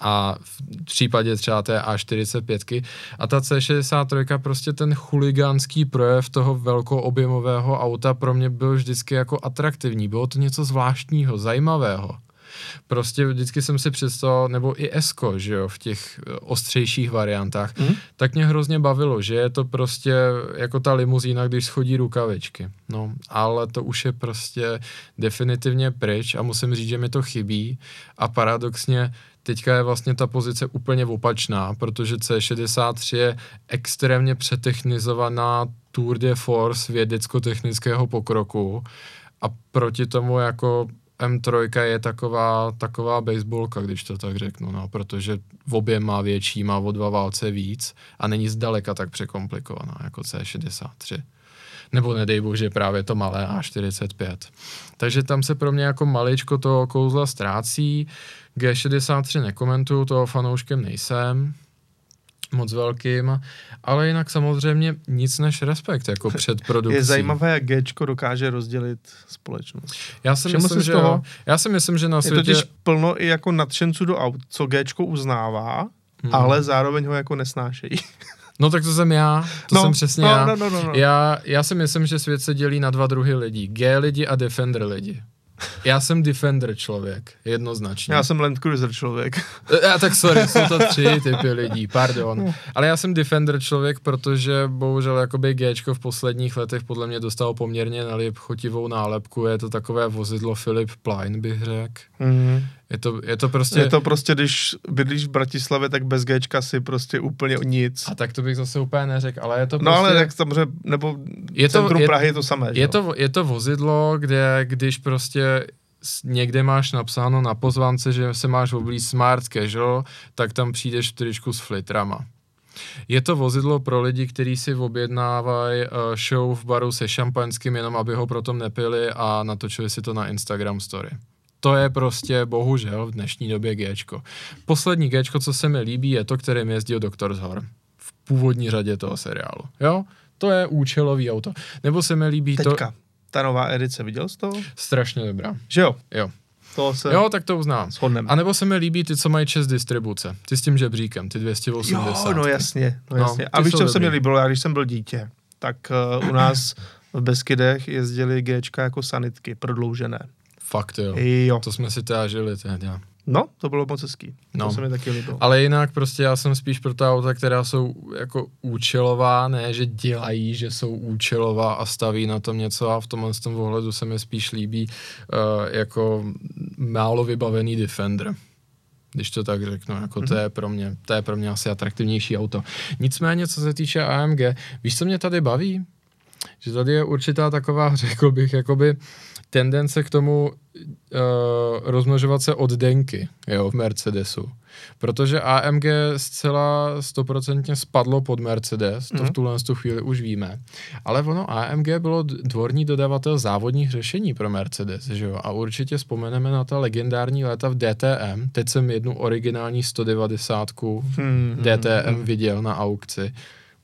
A v případě třeba té A45 a ta C63 prostě ten chuligánský projev toho velkoobjemového auta pro mě byl vždycky jako atraktivní. Bylo to něco zvláštního, zajímavého. Prostě vždycky jsem si představoval, nebo i Esko, že jo, v těch eh, ostřejších variantách, Mhm. tak mě hrozně bavilo, že je to prostě jako ta limuzína, když schodí rukavičky. No, ale to už je prostě definitivně pryč a musím říct, že mi to chybí a paradoxně teďka je vlastně ta pozice úplně opačná, protože C63 je extrémně přetechnizovaná Tour de Force vědecko-technického pokroku a proti tomu jako M3 je taková, taková baseballka, když to tak řeknu, no, protože v objem má větší, má o dva válce víc a není zdaleka tak překomplikovaná jako C63. Nebo nedej bože právě to malé A45. Takže tam se pro mě jako maličko to kouzla ztrácí. G63 nekomentuju, toho fanouškem nejsem moc velkým, ale jinak samozřejmě nic než respekt jako před produkcí. Je zajímavé, jak Gčko dokáže rozdělit společnost. Já si myslím, jsi že toho? jo. Já si myslím, že na Je světě... totiž plno i jako nadšenců do aut, co Gčko uznává, Hmm. ale zároveň ho jako nesnášejí. No tak to jsem já, to no, jsem přesně no, já. No, no, no, no. já. Já si myslím, že svět se dělí na dva druhy lidí. G lidi a Defender lidi. Já jsem Defender člověk, jednoznačně. Já jsem Land Cruiser člověk. Já tak sorry, jsou to tři typy lidí, pardon. Ale já jsem Defender člověk, protože bohužel jakoby Gčko v posledních letech podle mě dostalo poměrně nalipchotivou nálepku. Je to takové vozidlo Philip Plein, bych řekl. Mm. Je to, je to prostě... Je to prostě, když bydlíš v Bratislavě, tak bez Gčka si prostě úplně nic. A tak to bych zase úplně neřekl, ale je to No prostě... ale tak samozřejmě, nebo Je to- centrum je- Prahy je to samé. Je to, je to vozidlo, kde když prostě někde máš napsáno na pozvánce, že se máš oblíct smart casual, tak tam přijdeš v tričku s flitrama. Je to vozidlo pro lidi, kteří si objednávají uh, show v baru se šampaňským, jenom aby ho potom nepili a natočili si to na Instagram story. To je prostě bohužel v dnešní době Gčko. Poslední Gčko, co se mi líbí, je to, kterým jezdil Dr. Zhor v původní řadě toho seriálu. Jo? To je účelový auto. Nebo se mi líbí to... Teďka, ta nová edice, viděl jsi to? Strašně dobrá. Že jo? Jo. To se Jo, tak to uznám. shodneme. A nebo se mi líbí ty, co mají čes distribuce. Ty s tím žebříkem, ty 280. Jo, no jasně, no No, jasně. ty A víš, co se mi líbilo, já když jsem byl dítě, tak uh, u nás v Beskydech jezdili Gčka jako sanitky, prodloužené. Fakt jo. Jo. To jsme si teda žili teda. No, to bylo moc hezký. No. To se mi taky líbilo. Ale jinak prostě já jsem spíš pro ta auta, která jsou jako účelová, ne, že dělají, že jsou účelová a staví na tom něco a v tomhle z tom ohledu se mi spíš líbí uh, jako málo vybavený Defender. Když to tak řeknu, jako to, je pro mě, to je pro mě asi atraktivnější auto. Nicméně, co se týče AMG, víš, co mě tady baví? Že tady je určitá taková, řekl bych, jakoby tendence k tomu uh, rozmnožovat se od denky, jo, v Mercedesu. Protože AMG zcela stoprocentně spadlo pod Mercedes, to v Mhm. tuhle tu chvíli už víme. Ale ono AMG bylo dvorní dodavatel závodních řešení pro Mercedes, že jo? A určitě vzpomeneme na ta legendární léta v DTM. Teď jsem jednu originální 190 Hmm, DTM viděl na aukci.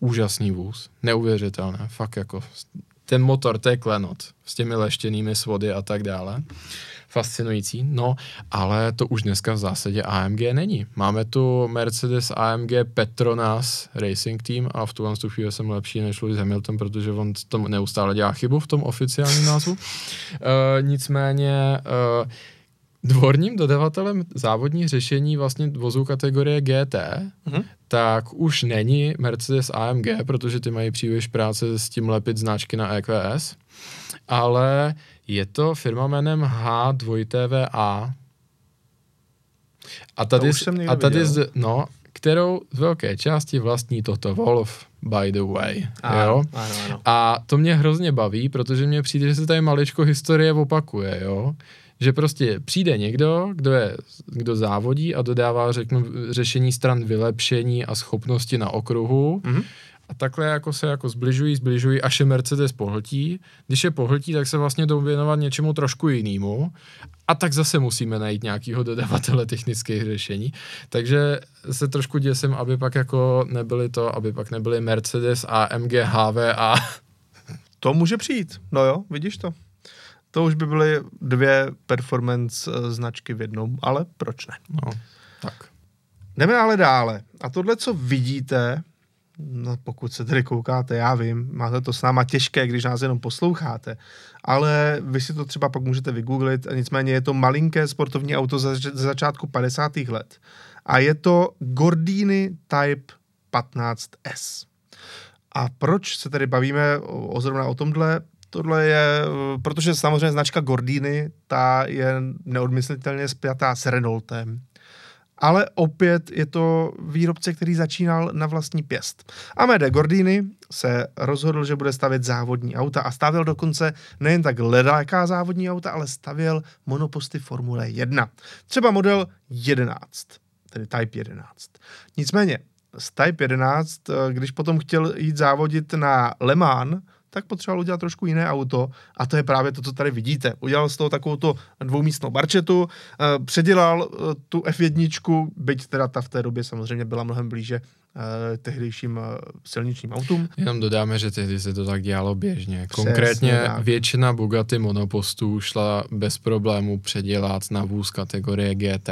Úžasný vůz, neuvěřitelné, fakt jako ten motor, to je klenot s těmi leštěnými svody a tak dále fascinující, no, ale to už dneska v zásadě AMG není. Máme tu Mercedes AMG Petronas Racing Team a v tu chvíli jsem lepší než Lewis Hamilton, protože on tam neustále dělá chybu v tom oficiálním názvu. uh, nicméně uh, dvorním dodavatelem závodních řešení vlastně vozů kategorie GT, mm-hmm. tak už není Mercedes AMG, protože ty mají příliš práce s tím lepit značky na EQS, ale je to firma jménem H2TVA. A tady, a tady z, no, kterou z velké části vlastní toto Wolf, by the way. Ano, jo? Ano, ano. A to mě hrozně baví, protože mě přijde, že se tady maličko historie opakuje, jo že prostě přijde někdo, kdo, je, kdo závodí a dodává, řeknu, řešení stran vylepšení a schopnosti na okruhu mm-hmm. a takhle jako se jako zbližují, zbližují, až je Mercedes pohltí. Když je pohltí, tak se vlastně jdou věnovat něčemu trošku jinému a tak zase musíme najít nějakého dodavatele technických řešení. Takže se trošku děsím, aby pak jako nebyly to, aby pak nebyly Mercedes a MG HV a... To může přijít, no jo, vidíš to. To už by byly dvě performance eh, značky v jednom, ale proč ne? No, tak. Jdeme ale dále. A tohle, co vidíte, no pokud se tedy koukáte, já vím, máte to s náma těžké, když nás jenom posloucháte, ale vy si to třeba pak můžete vygooglit, nicméně je to malinké sportovní auto ze začátku 50. let. A je to Gordini Type 15S. A proč se tedy bavíme o, o zrovna o tomhle? Tohle je, protože samozřejmě značka Gordini, ta je neodmyslitelně spjatá s Renaultem. Ale opět je to výrobce, který začínal na vlastní pěst. Amede Gordini se rozhodl, že bude stavět závodní auta a stavěl dokonce nejen tak ledaká závodní auta, ale stavěl monoposty Formule 1. Třeba model 11, tedy Type 11. Nicméně z Type 11, když potom chtěl jít závodit na Le Mans, tak potřeboval udělat trošku jiné auto a to je právě to, co tady vidíte. Udělal z toho takovou to dvoumístnou barčetu, eh, předělal eh, tu F1, byť teda ta v té době samozřejmě byla mnohem blíže tehdejším eh, silničním autům. Jenom dodáme, že tehdy se to tak dělalo běžně. Konkrétně Přesně, většina Bugatti monopostů šla bez problému předělat na vůz kategorie GT.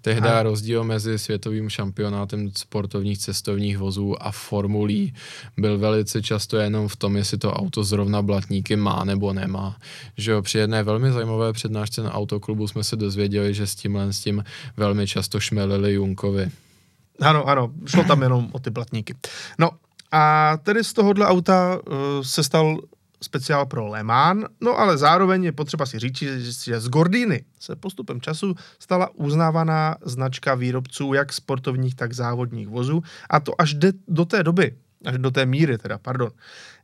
Tehdy a. rozdíl mezi světovým šampionátem sportovních cestovních vozů a formulí byl velice často jenom v tom, jestli to auto zrovna blatníky má nebo nemá. Že jo, při jedné velmi zajímavé přednášce na autoklubu jsme se dozvěděli, že s tímhle s tím velmi často šmelili Junkovi. Ano, ano, šlo tam jenom o ty blatníky. No a tedy z tohohle auta uh, se stal speciál pro Le Mans, no ale zároveň je potřeba si říct, že z Gordiny se postupem času stala uznávaná značka výrobců jak sportovních, tak závodních vozů a to až de, do té doby, až do té míry teda, pardon,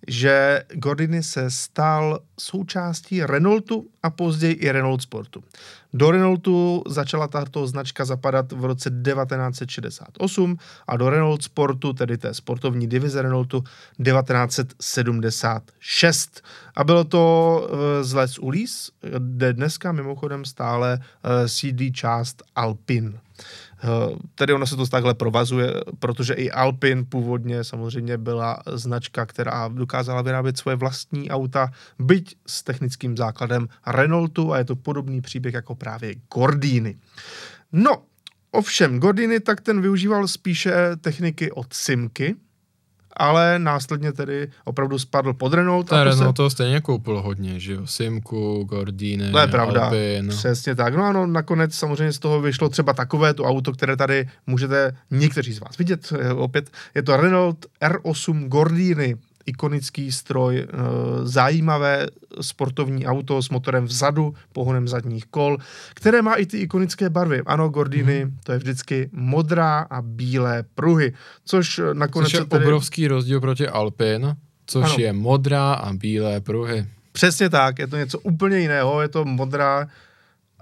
že Gordini se stal součástí Renaultu a později i Renault Sportu. Do Renaultu začala tato značka zapadat v roce 1968 a do Renault Sportu, tedy té sportovní divize Renaultu, 1976. A bylo to eh, z Les Ulis, kde dneska mimochodem stále eh, sídlí část Alpin. Eh, tedy ono se to takhle provazuje, protože i Alpin původně samozřejmě byla značka, která dokázala vyrábět svoje vlastní auta, byť s technickým základem Renaultu a je to podobný příběh jako právě Gordini. No, ovšem Gordini tak ten využíval spíše techniky od Simky, ale následně tedy opravdu spadl pod Renault. Ta Renault se... to stejně koupil hodně, že jo, Simku, Gordine, To je pravda, Alpin. přesně tak. No ano, nakonec samozřejmě z toho vyšlo třeba takové to auto, které tady můžete někteří z vás vidět. Eh, opět je to Renault R8 Gordini, ikonický stroj, eh, zajímavé sportovní auto s motorem vzadu, pohonem zadních kol, které má i ty ikonické barvy. Ano, Gordiny, hmm. to je vždycky modrá a bílé pruhy, což nakonec... Což je tedy... obrovský rozdíl proti Alpin, což ano. je modrá a bílé pruhy. Přesně tak, je to něco úplně jiného, je to modrá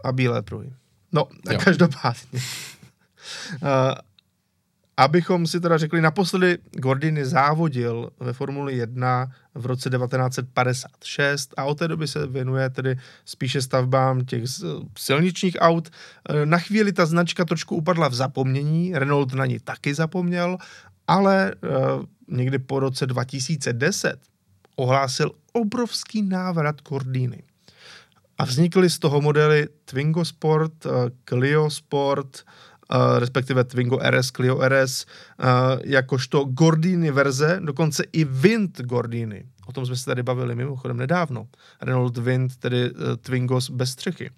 a bílé pruhy. No, jo. každopádně. uh, Abychom si teda řekli, naposledy Gordini závodil ve Formuli 1 v roce 1956 a od té doby se věnuje tedy spíše stavbám těch silničních aut. E, na chvíli ta značka trošku upadla v zapomnění, Renault na ní taky zapomněl, ale uh, někdy po roce 2010 ohlásil obrovský návrat Gordiny. A vznikly z toho modely Twingo Sport, eh, Clio Sport, respektive Twingo RS, Clio RS, jakožto Gordini verze, dokonce i Wind Gordini. O tom jsme se tady bavili mimochodem nedávno. Renault Wind, tedy Twingos bez střechy.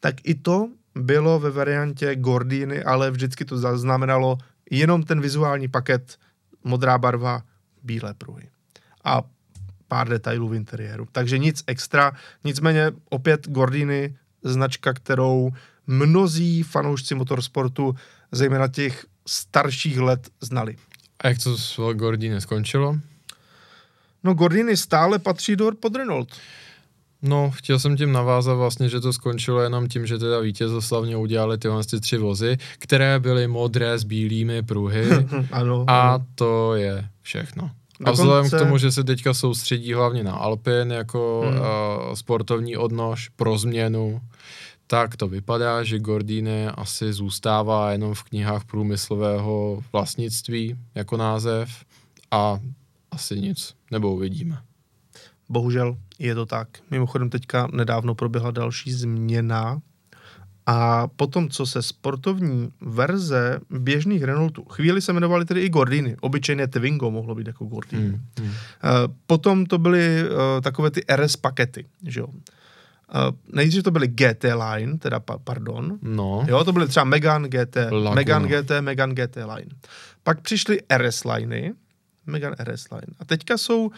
Tak i to bylo ve variantě Gordiny, ale vždycky to znamenalo jenom ten vizuální paket, modrá barva, bílé pruhy. A pár detailů v interiéru. Takže nic extra, nicméně opět Gordiny, značka, kterou mnozí fanoušci motorsportu, zejména těch starších let, znali. A jak to s Gordiny skončilo? No Gordiny stále patří do pod Renault. No, chtěl jsem tím navázat vlastně, že to skončilo jenom tím, že teda vítězoslavně udělali tyhle ty tři vozy, které byly modré s bílými pruhy ano, a ano. to je všechno. Dokonce... A vzhledem k tomu, že se teďka soustředí hlavně na Alpin jako hmm. uh, sportovní odnož pro změnu, tak to vypadá, že Gordine asi zůstává jenom v knihách průmyslového vlastnictví jako název a asi nic, nebo uvidíme. Bohužel je to tak. Mimochodem teďka nedávno proběhla další změna a potom, co se sportovní verze běžných Renaultů, chvíli se jmenovali tedy i Gordiny, obyčejné Twingo mohlo být jako Gordiny. Hmm, hmm. Potom to byly uh, takové ty RS pakety, že jo. Uh, nejdřív to byly GT Line, teda pa, pardon. No. Jo, to byly třeba Megan GT, Laguna. Megan GT, Megan GT Line. Pak přišly RS Liney, Megan RS Line. A teďka jsou uh,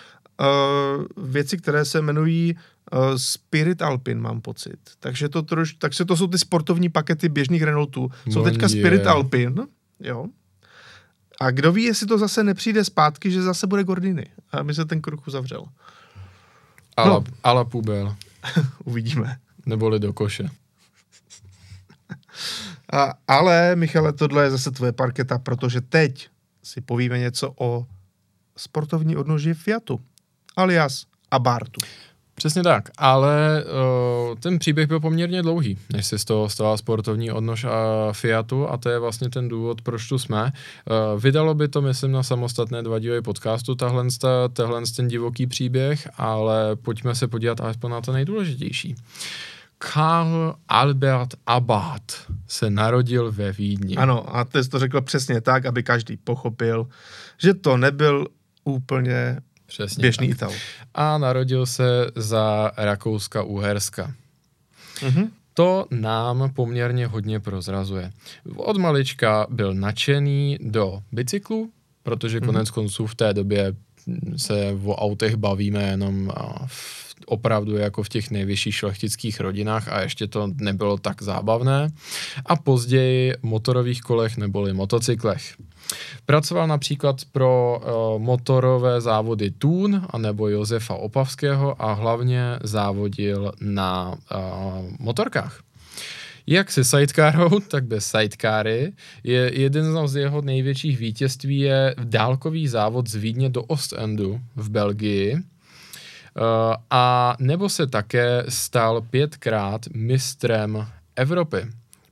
věci, které se jmenují uh, Spirit Alpin, mám pocit. Takže to, troš, takže to jsou ty sportovní pakety běžných Renaultů. Jsou teďka je. Spirit Alpin, jo. A kdo ví, jestli to zase nepřijde zpátky, že zase bude Gordiny. A my se ten kruh uzavřel. Ale, no. ale půbel. Uvidíme. Neboli do koše. A, ale, Michale, tohle je zase tvoje parketa, protože teď si povíme něco o sportovní odnoži Fiatu, alias Abartu. Přesně tak, ale uh, ten příběh byl poměrně dlouhý, než se z toho stala sportovní odnož a Fiatu a to je vlastně ten důvod, proč tu jsme. Uh, vydalo by to, myslím, na samostatné dva díly podcastu, tahle, tahle ten divoký příběh, ale pojďme se podívat alespoň na to nejdůležitější. Karl Albert Abad se narodil ve Vídni. Ano, a ty jsi to řekl přesně tak, aby každý pochopil, že to nebyl úplně Přesně běžný tak. Ital. A narodil se za Rakouska-Uherska. Mm-hmm. To nám poměrně hodně prozrazuje. Od malička byl nadšený do bicyklu, protože konec mm-hmm. konců v té době se o autech bavíme jenom v, opravdu jako v těch nejvyšších šlechtických rodinách a ještě to nebylo tak zábavné. A později motorových kolech neboli motocyklech. Pracoval například pro uh, motorové závody Tun anebo Josefa Opavského a hlavně závodil na uh, motorkách. Jak se sidecarou, tak bez sidecary. Je jeden z jeho největších vítězství je dálkový závod z Vídně do Ostendu v Belgii. Uh, a nebo se také stal pětkrát mistrem Evropy.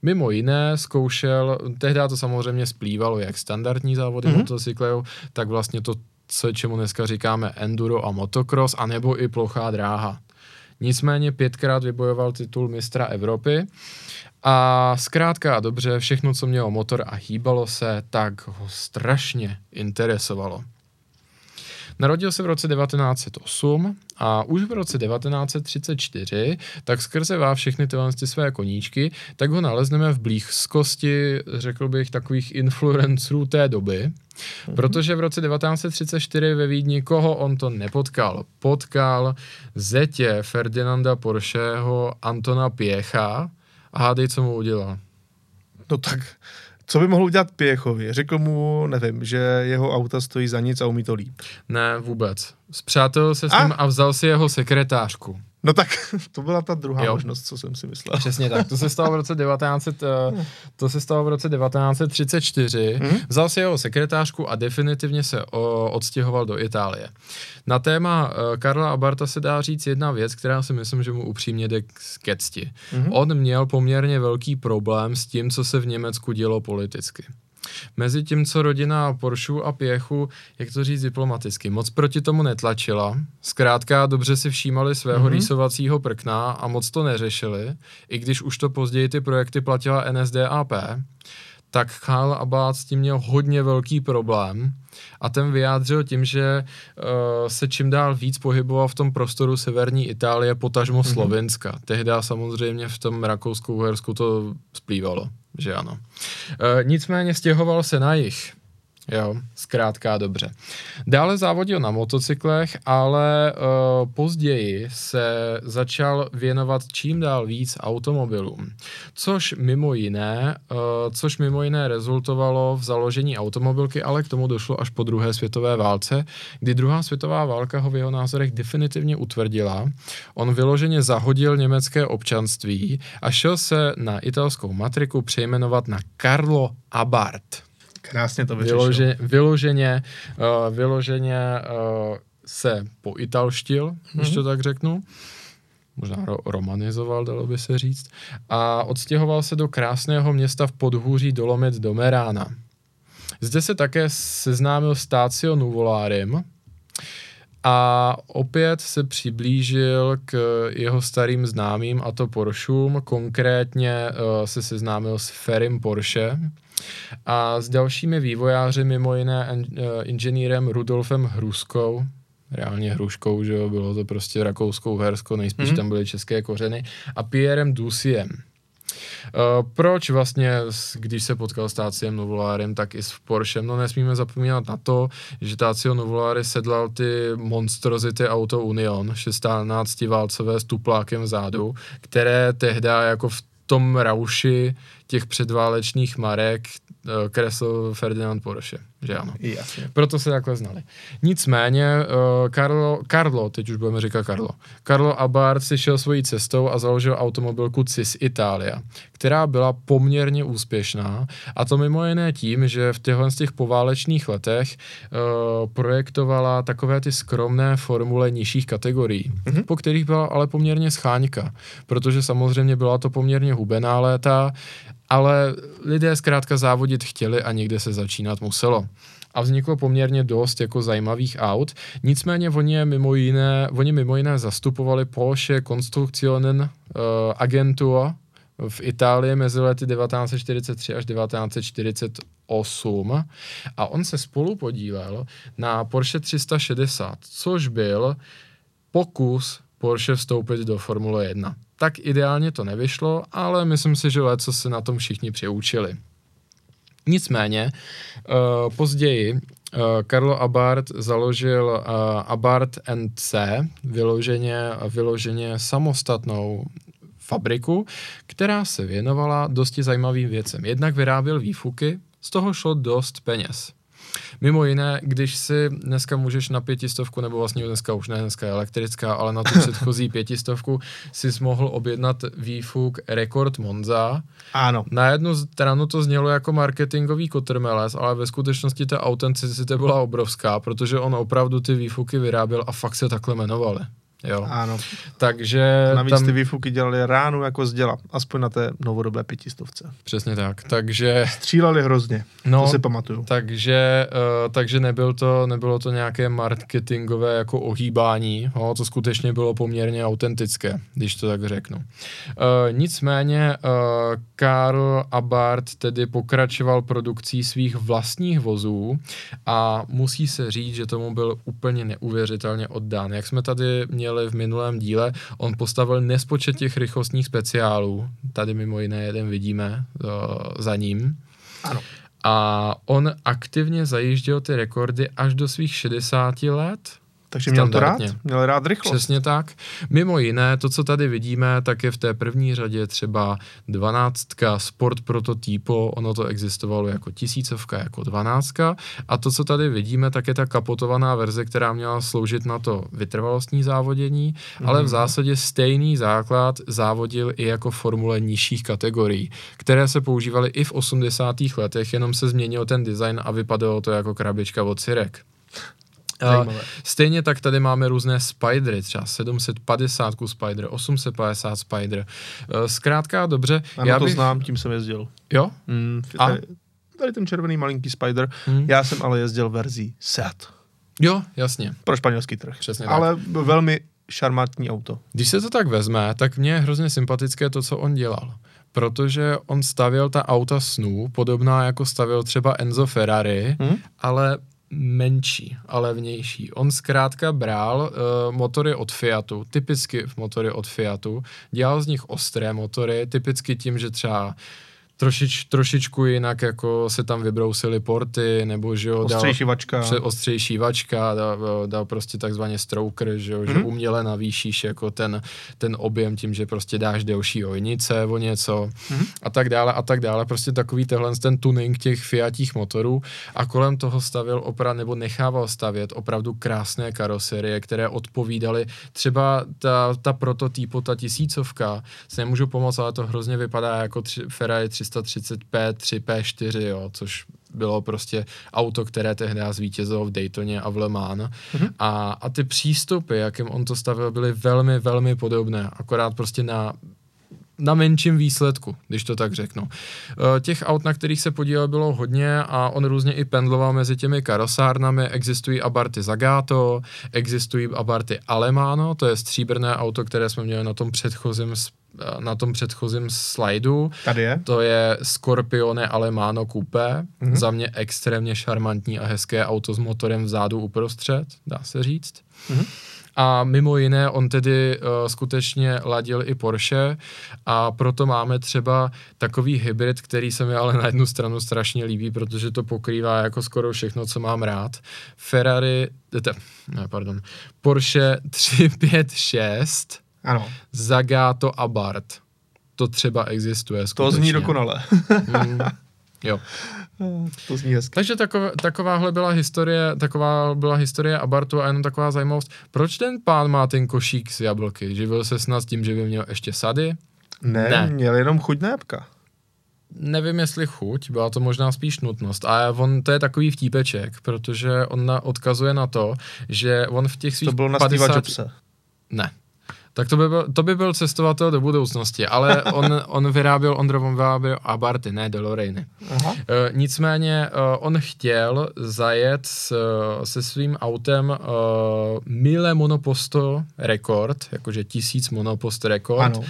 Mimo jiné zkoušel, tehdy to samozřejmě splývalo jak standardní závody mm-hmm. motocyklů, tak vlastně to, co, čemu dneska říkáme enduro a motocross, anebo i plochá dráha. Nicméně pětkrát vybojoval titul mistra Evropy a zkrátka a dobře, všechno, co mělo motor a hýbalo se, tak ho strašně interesovalo. Narodil se v roce 1908 a už v roce 1934, tak skrze vá všechny tyhle své koníčky, tak ho nalezneme v blízkosti, řekl bych, takových influencerů té doby, mm-hmm. protože v roce 1934 ve Vídni, koho on to nepotkal? Potkal zetě Ferdinanda Porscheho Antona Pěcha a hádej, co mu udělal. No tak co by mohl udělat Pěchovi? Řekl mu, nevím, že jeho auta stojí za nic a umí to líp. Ne, vůbec. Zpřátel se s ním a, a vzal si jeho sekretářku. No tak to byla ta druhá jo. možnost, co jsem si myslel. Přesně tak. To se stalo v roce 19, eh, to se stalo v roce 1934. Hmm? Vzal si jeho sekretářku a definitivně se o, odstěhoval do Itálie. Na téma uh, Karla Abarta se dá říct jedna věc, která si myslím, že mu upřímně jde ke cti. Hmm? On měl poměrně velký problém s tím, co se v Německu dělo politicky. Mezi tím, co rodina Porsche a Pěchu, jak to říct diplomaticky, moc proti tomu netlačila. Zkrátka dobře si všímali svého mm-hmm. rýsovacího prkna a moc to neřešili, i když už to později ty projekty platila NSDAP tak Kyle Abad s tím měl hodně velký problém a ten vyjádřil tím, že uh, se čím dál víc pohyboval v tom prostoru severní Itálie, potažmo mm-hmm. Slovenska. Tehdy samozřejmě v tom Rakousku-Uhersku to splývalo, že ano. Uh, nicméně stěhoval se na jich Jo, zkrátka dobře. Dále závodil na motocyklech, ale uh, později se začal věnovat čím dál víc automobilům, což mimo jiné, uh, což mimo jiné rezultovalo v založení automobilky, ale k tomu došlo až po druhé světové válce, kdy druhá světová válka ho v jeho názorech definitivně utvrdila. On vyloženě zahodil německé občanství a šel se na italskou matriku přejmenovat na Carlo Abart. Krásně to vyřešil. Vyloženě, vyloženě, uh, vyloženě uh, se poitalštil, mm-hmm. když to mhm. tak řeknu. Možná ro- romanizoval, dalo by se říct. A odstěhoval se do krásného města v podhůří Dolomit do Merána. Zde se také seznámil s Tácio Nuvolárem, a opět se přiblížil k jeho starým známým, a to Porschům. Konkrétně uh, se seznámil s Ferim Porsche, a s dalšími vývojáři, mimo jiné en, uh, inženýrem Rudolfem Hruskou, reálně Hruškou, že jo, bylo to prostě Rakouskou Hersko, nejspíš mm-hmm. tam byly české kořeny, a Pierrem Dusiem. Uh, proč vlastně, když se potkal s Táciem Novolárem, tak i s Porschem, no nesmíme zapomínat na to, že Tácio Novoláry sedlal ty monstrozity Auto Union, 16 válcové s tuplákem vzadu, které tehdy jako v tom rauši těch předválečných marek uh, kresl Ferdinand Porsche, že ano. Jasně. Proto se takhle znali. Nicméně Carlo, Carlo, teď už budeme říkat Carlo, Carlo Abarth si šel svojí cestou a založil automobilku CIS Italia, která byla poměrně úspěšná a to mimo jiné tím, že v těchto z těch poválečných letech uh, projektovala takové ty skromné formule nižších kategorií, mm-hmm. po kterých byla ale poměrně scháňka, protože samozřejmě byla to poměrně hubená léta ale lidé zkrátka závodit chtěli a někde se začínat muselo. A vzniklo poměrně dost jako zajímavých aut. Nicméně oni mimo jiné, oni mimo jiné zastupovali Porsche Constructionen uh, Agentur v Itálii mezi lety 1943 až 1948 a on se spolu podílel na Porsche 360, což byl pokus Porsche vstoupit do Formule 1 tak ideálně to nevyšlo, ale myslím si, že leco se na tom všichni přiučili. Nicméně, uh, později uh, Carlo Abart založil uh, Abart C, vyloženě, vyloženě samostatnou fabriku, která se věnovala dosti zajímavým věcem. Jednak vyráběl výfuky, z toho šlo dost peněz. Mimo jiné, když si dneska můžeš na pětistovku, nebo vlastně dneska už ne, dneska je elektrická, ale na tu předchozí pětistovku si mohl objednat výfuk Rekord Monza. Ano. Na jednu stranu to znělo jako marketingový kotrmeles, ale ve skutečnosti ta autenticita byla obrovská, protože on opravdu ty výfuky vyráběl a fakt se takhle jmenovali. Jo. Ano. Takže Navíc tam... ty výfuky dělali ránu jako z děla, aspoň na té novodobé pětistovce. Přesně tak, takže... Stříleli hrozně, no, to si pamatuju. Takže, uh, takže nebyl to, nebylo to nějaké marketingové jako ohýbání, no, to skutečně bylo poměrně autentické, když to tak řeknu. Uh, nicméně uh, Karl Abart tedy pokračoval produkcí svých vlastních vozů a musí se říct, že tomu byl úplně neuvěřitelně oddán. Jak jsme tady měli měli v minulém díle, on postavil nespočet těch rychlostních speciálů. Tady mimo jiné jeden vidíme uh, za ním. Ano. A on aktivně zajížděl ty rekordy až do svých 60 let takže měl to rád? Měl rád rychlost. Přesně tak. Mimo jiné, to, co tady vidíme, tak je v té první řadě třeba dvanáctka Sport Prototypo, ono to existovalo jako tisícovka, jako dvanáctka. A to, co tady vidíme, tak je ta kapotovaná verze, která měla sloužit na to vytrvalostní závodění, mm-hmm. ale v zásadě stejný základ závodil i jako formule nižších kategorií, které se používaly i v 80. letech, jenom se změnil ten design a vypadalo to jako krabička od Sirek. Zajímavé. Stejně tak tady máme různé spidery, třeba 750 spider, 850 spider. Uh, zkrátka dobře. Ano, já to bych... znám, tím jsem jezdil. Jo? Mm, a? tady ten červený malinký Spider. Hmm. Já jsem ale jezdil verzí Seat Jo, jasně. pro španělský trh. Přesně tak. ale velmi šarmantní auto. Když se to tak vezme, tak mně je hrozně sympatické to, co on dělal. Protože on stavěl ta auta snů, podobná jako stavěl třeba Enzo Ferrari, Hmm? ale menší a levnější. On zkrátka bral uh, motory od Fiatu, typicky motory od Fiatu, dělal z nich ostré motory, typicky tím, že třeba trošič, trošičku jinak jako se tam vybrousily porty, nebo že jo, dal, Ostřejší vačka. pře- ostřejší vačka, dal, dal prostě takzvaně stroker, že, jo, mm-hmm. že Mhm. uměle navýšíš jako ten, ten objem tím, že prostě dáš delší ojnice o něco Mhm. a tak dále a tak dále. Prostě takový tenhle ten tuning těch Fiatích motorů a kolem toho stavil opravdu, nebo nechával stavět opravdu krásné karoserie, které odpovídaly třeba ta, ta prototypo, ta tisícovka, si nemůžu pomoct, ale to hrozně vypadá jako tři, Ferrari 330P, 3P4, jo, což bylo prostě auto, které tehdy zvítězilo v Daytoně a v Le Mans. Mm-hmm. A, a ty přístupy, jakým on to stavil, byly velmi, velmi podobné, akorát prostě na na menším výsledku, když to tak řeknu. Eh, Těch aut, na kterých se podílel, bylo hodně a on různě i pendloval mezi těmi karosárnami. Existují Abarty Zagato, existují Abarty Alemano, to je stříbrné auto, které jsme měli na tom předchozím eh, na tom předchozím slajdu. Tady je. To je Scorpione Alemano Coupé, mm-hmm. za mě extrémně šarmantní a hezké auto s motorem vzadu uprostřed, dá se říct. Mhm. A mimo jiné, on tedy uh, skutečně ladil i Porsche a proto máme třeba takový hybrid, který se mi ale na jednu stranu strašně líbí, protože to pokrývá jako skoro všechno, co mám rád. Ferrari, te, ne, pardon, Porsche 356, Ano, Zagato Abarth. To třeba existuje to skutečně. zní dokonale. Mm, jo. to zní hezky. Takže takové, takováhle byla historie, taková byla historie Abartu a jenom taková zajímavost. Proč ten pán má ten košík z jablky? Živil se snad tím, že by měl ještě sady? Ne, Ne. měl jenom chuť na jabka. Nevím, jestli chuť, byla to možná spíš nutnost. A on, to je takový vtípeček, protože on na, odkazuje na to, že on v těch svých To bylo na Steve 50... Jobse. Ne. Tak to by, byl, to by byl cestovatel do budoucnosti, ale on, on vyráběl, on vyráběl Abarty, ne DeLoreany. Aha. E, nicméně e, on chtěl zajet s, se svým autem e, Mille Monoposto rekord, jakože tisíc monopost rekord. Ano.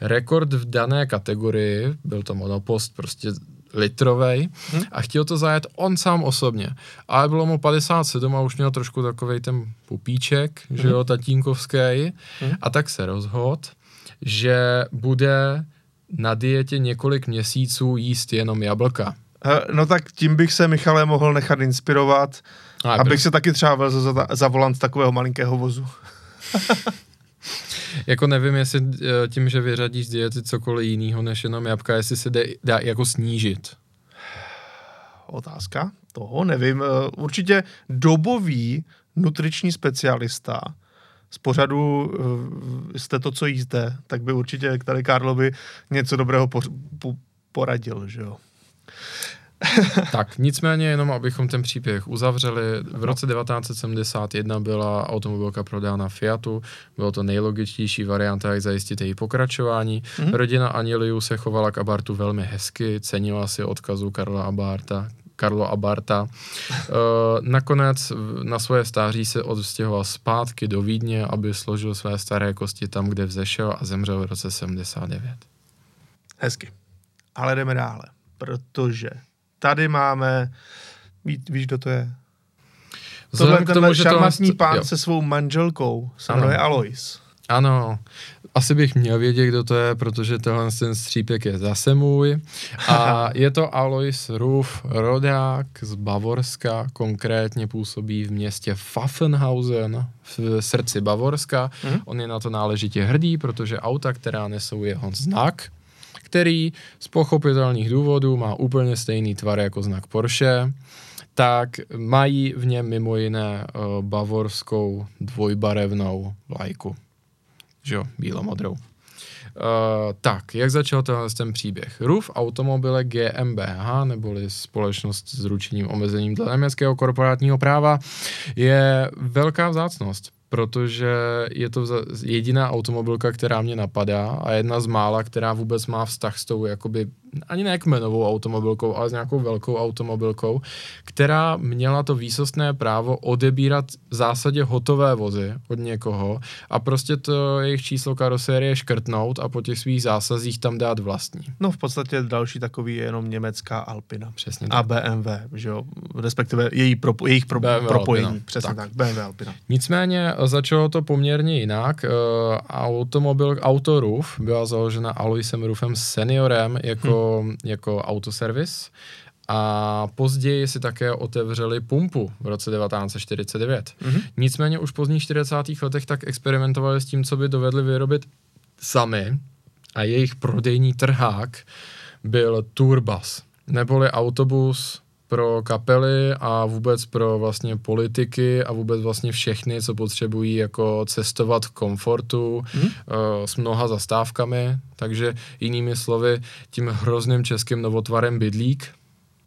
Rekord v dané kategorii, byl to monopost prostě litrovej Hm. a chtěl to zajet on sám osobně. Ale bylo mu 57 a už měl trošku takovej ten pupíček, že jo, tatínkovský. Hm. A tak se rozhodl, že bude na dietě několik měsíců jíst jenom jablka. No tak tím bych se, Michale, mohl nechat inspirovat, A abych se taky třeba vezl za, za volant takového malinkého vozu. Jako nevím, jestli eh, tím, že vyřadíš z diety cokoliv jiného než jenom jabka, jestli se dá, dá jako snížit. Otázka? Toho nevím. Eh, Určitě dobový nutriční specialista z pořadu eh, jste to, co jíste, tak by určitě tady Karlovi něco dobrého po, po, poradil, že jo? Tak, nicméně jenom abychom ten příběh uzavřeli, v roce 1971 byla automobilka prodána Fiatu, bylo to nejlogičtější varianta, jak zajistit její pokračování. Mhm. Mm-hmm. Rodina Aniliu se chovala k Abartu velmi hezky, cenila si odkazu Karla Abarta, Karlo Abarta. E, nakonec na svoje stáří se odstěhoval zpátky do Vídně, aby složil své staré kosti tam, kde vzešel a zemřel v roce 79. Hezky. Ale jdeme dále, protože tady máme, ví, víš, kdo to je? Tohle Vzhledem k tenhle že to- pán jo. se svou manželkou se Ano. jmenuje Alois. Ano, asi bych měl vědět, kdo to je, protože tenhle ten střípek je zase můj. A je to Alois Ruf, rodák z Bavorska, konkrétně působí v městě Pfaffenhausen v srdci Bavorska. Mhm. On je na to náležitě hrdý, protože auta, která nesou jeho znak, který z pochopitelných důvodů má úplně stejný tvar jako znak Porsche, tak mají v něm mimo jiné uh, bavorskou dvojbarevnou vlajku. Že jo, bílomodrou. Uh, tak, jak začal tenhle ten příběh? RUF Automobile GmbH, neboli společnost s ručením omezením dle německého korporátního práva, je velká vzácnost, protože je to jediná automobilka, která mě napadá a jedna z mála, která vůbec má vztah s tou jakoby ani ne kmenovou automobilkou, ale s nějakou velkou automobilkou, která měla to výsostné právo odebírat v zásadě hotové vozy od někoho a prostě to jejich číslo karosérie škrtnout a po těch svých zásazích tam dát vlastní. No v podstatě další takový je jenom německá Alpina. Přesně A BMW, že jo, respektive její propo, jejich pro, BMW propojení. Alpina. Přesně tak. Tak. tak, BMW Alpina. Nicméně začalo to poměrně jinak. Uh, automobil Autoroof byla založena Aloisem Roofem seniorem jako, hmm. Jako autoservis a později si také otevřeli pumpu v roce 1949. Mhm. Nicméně už v pozdních 40. letech tak experimentovali s tím, co by dovedli vyrobit sami a jejich prodejní trhák byl tourbus, neboli autobus pro kapely a vůbec pro vlastně politiky a vůbec vlastně všechny, co potřebují jako cestovat v komfortu Mhm. uh, s mnoha zastávkami, takže jinými slovy tím hrozným českým novotvarem bydlík,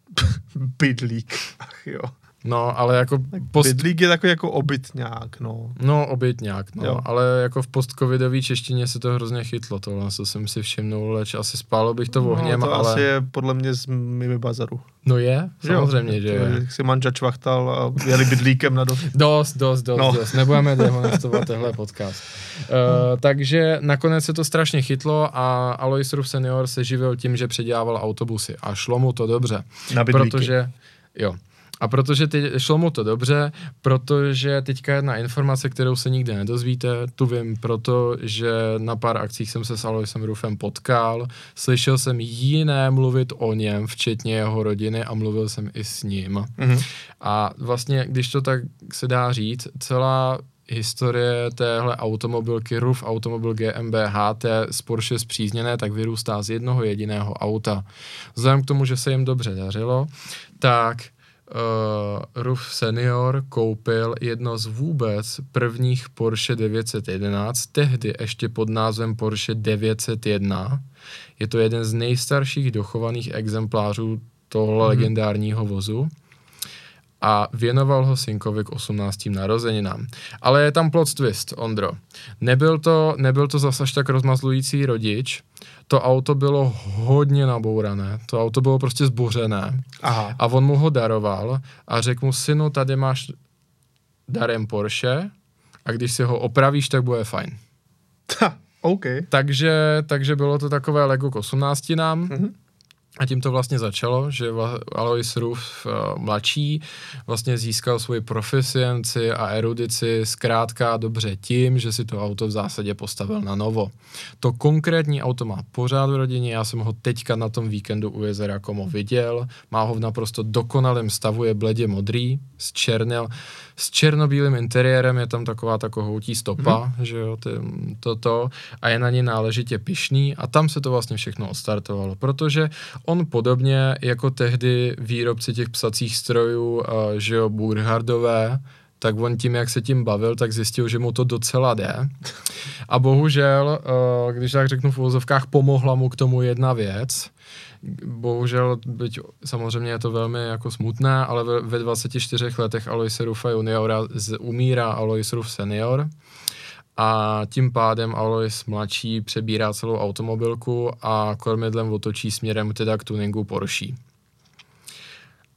Bydlík. Ach jo. No ale jako post, Bydlík je takový jako obytňák, no. No, obytňák, no, Jo. ale jako v postcovidové češtině se to hrozně chytlo, tohle co jsem si všimnul, leč asi spálo bych to ohněm, no, to ale... asi je podle mě z Mimi Bazaru. No je, Že jo? samozřejmě, že To je. Jak si manža čvachtal a jeli bydlíkem na do... Dost, dost, dost, No. dost. Nebudeme dehonestovat tenhle podcast. Uh, takže nakonec se to strašně chytlo a Alois Ruf senior se živil tím, že předělával autobusy a šlo mu to dobře. Na bydlíky. Protože, jo. A protože ty, šlo mu to dobře, protože teďka jedna informace, kterou se nikdy nedozvíte, tu vím proto, že na pár akcích jsem se s Aloisem Rufem potkal, slyšel jsem jiné mluvit o něm, včetně jeho rodiny a mluvil jsem i s ním. Mhm. A vlastně, když to tak se dá říct, celá historie téhle automobilky RUF Automobil GmbH, té z Porsche zpřízněné, tak vyrůstá z jednoho jediného auta. Vzhledem k tomu, že se jim dobře dařilo, tak uh, RUF Senior koupil jedno z vůbec prvních Porsche 911, tehdy ještě pod názvem Porsche 901. Je to jeden z nejstarších dochovaných exemplářů tohle Mhm. mm. legendárního vozu a věnoval ho synkovi k 18. narozeninám. Ale je tam plot twist, Ondro. Nebyl to, nebyl to zase až tak rozmazlující rodič, to auto bylo hodně nabourané, to auto bylo prostě zbořené Aha. a on mu ho daroval a řekl mu, synu, tady máš darem Porsche a když si ho opravíš, tak bude fajn. Ha, OK. Takže, takže bylo to takové Lego k 18 nám. Mhm. A tím to vlastně začalo, že Alois Ruf uh, mladší vlastně získal svoji profesienci a erudici zkrátka dobře tím, že si to auto v zásadě postavil na novo. To konkrétní auto má pořád v rodině, já jsem ho teďka na tom víkendu u jezera Komo viděl, má ho v naprosto dokonalém stavu, je bledě modrý, s černel, s černobílým interiérem, je tam taková ta kohoutí stopa, mm. že jo, toto, a je na ně náležitě pišný a tam se to vlastně všechno odstartovalo, protože on podobně jako tehdy výrobci těch psacích strojů, že jo, Burhardové, tak on tím, jak se tím bavil, tak zjistil, že mu to docela jde. A bohužel, když tak řeknu v uvozovkách, pomohla mu k tomu jedna věc. Bohužel, byť samozřejmě je to velmi jako smutné, ale ve, ve 24 letech Alois Rufa juniora umírá Alois Ruf senior a tím pádem Alois mladší přebírá celou automobilku a kormidlem otočí směrem teda k tuningu Porsche.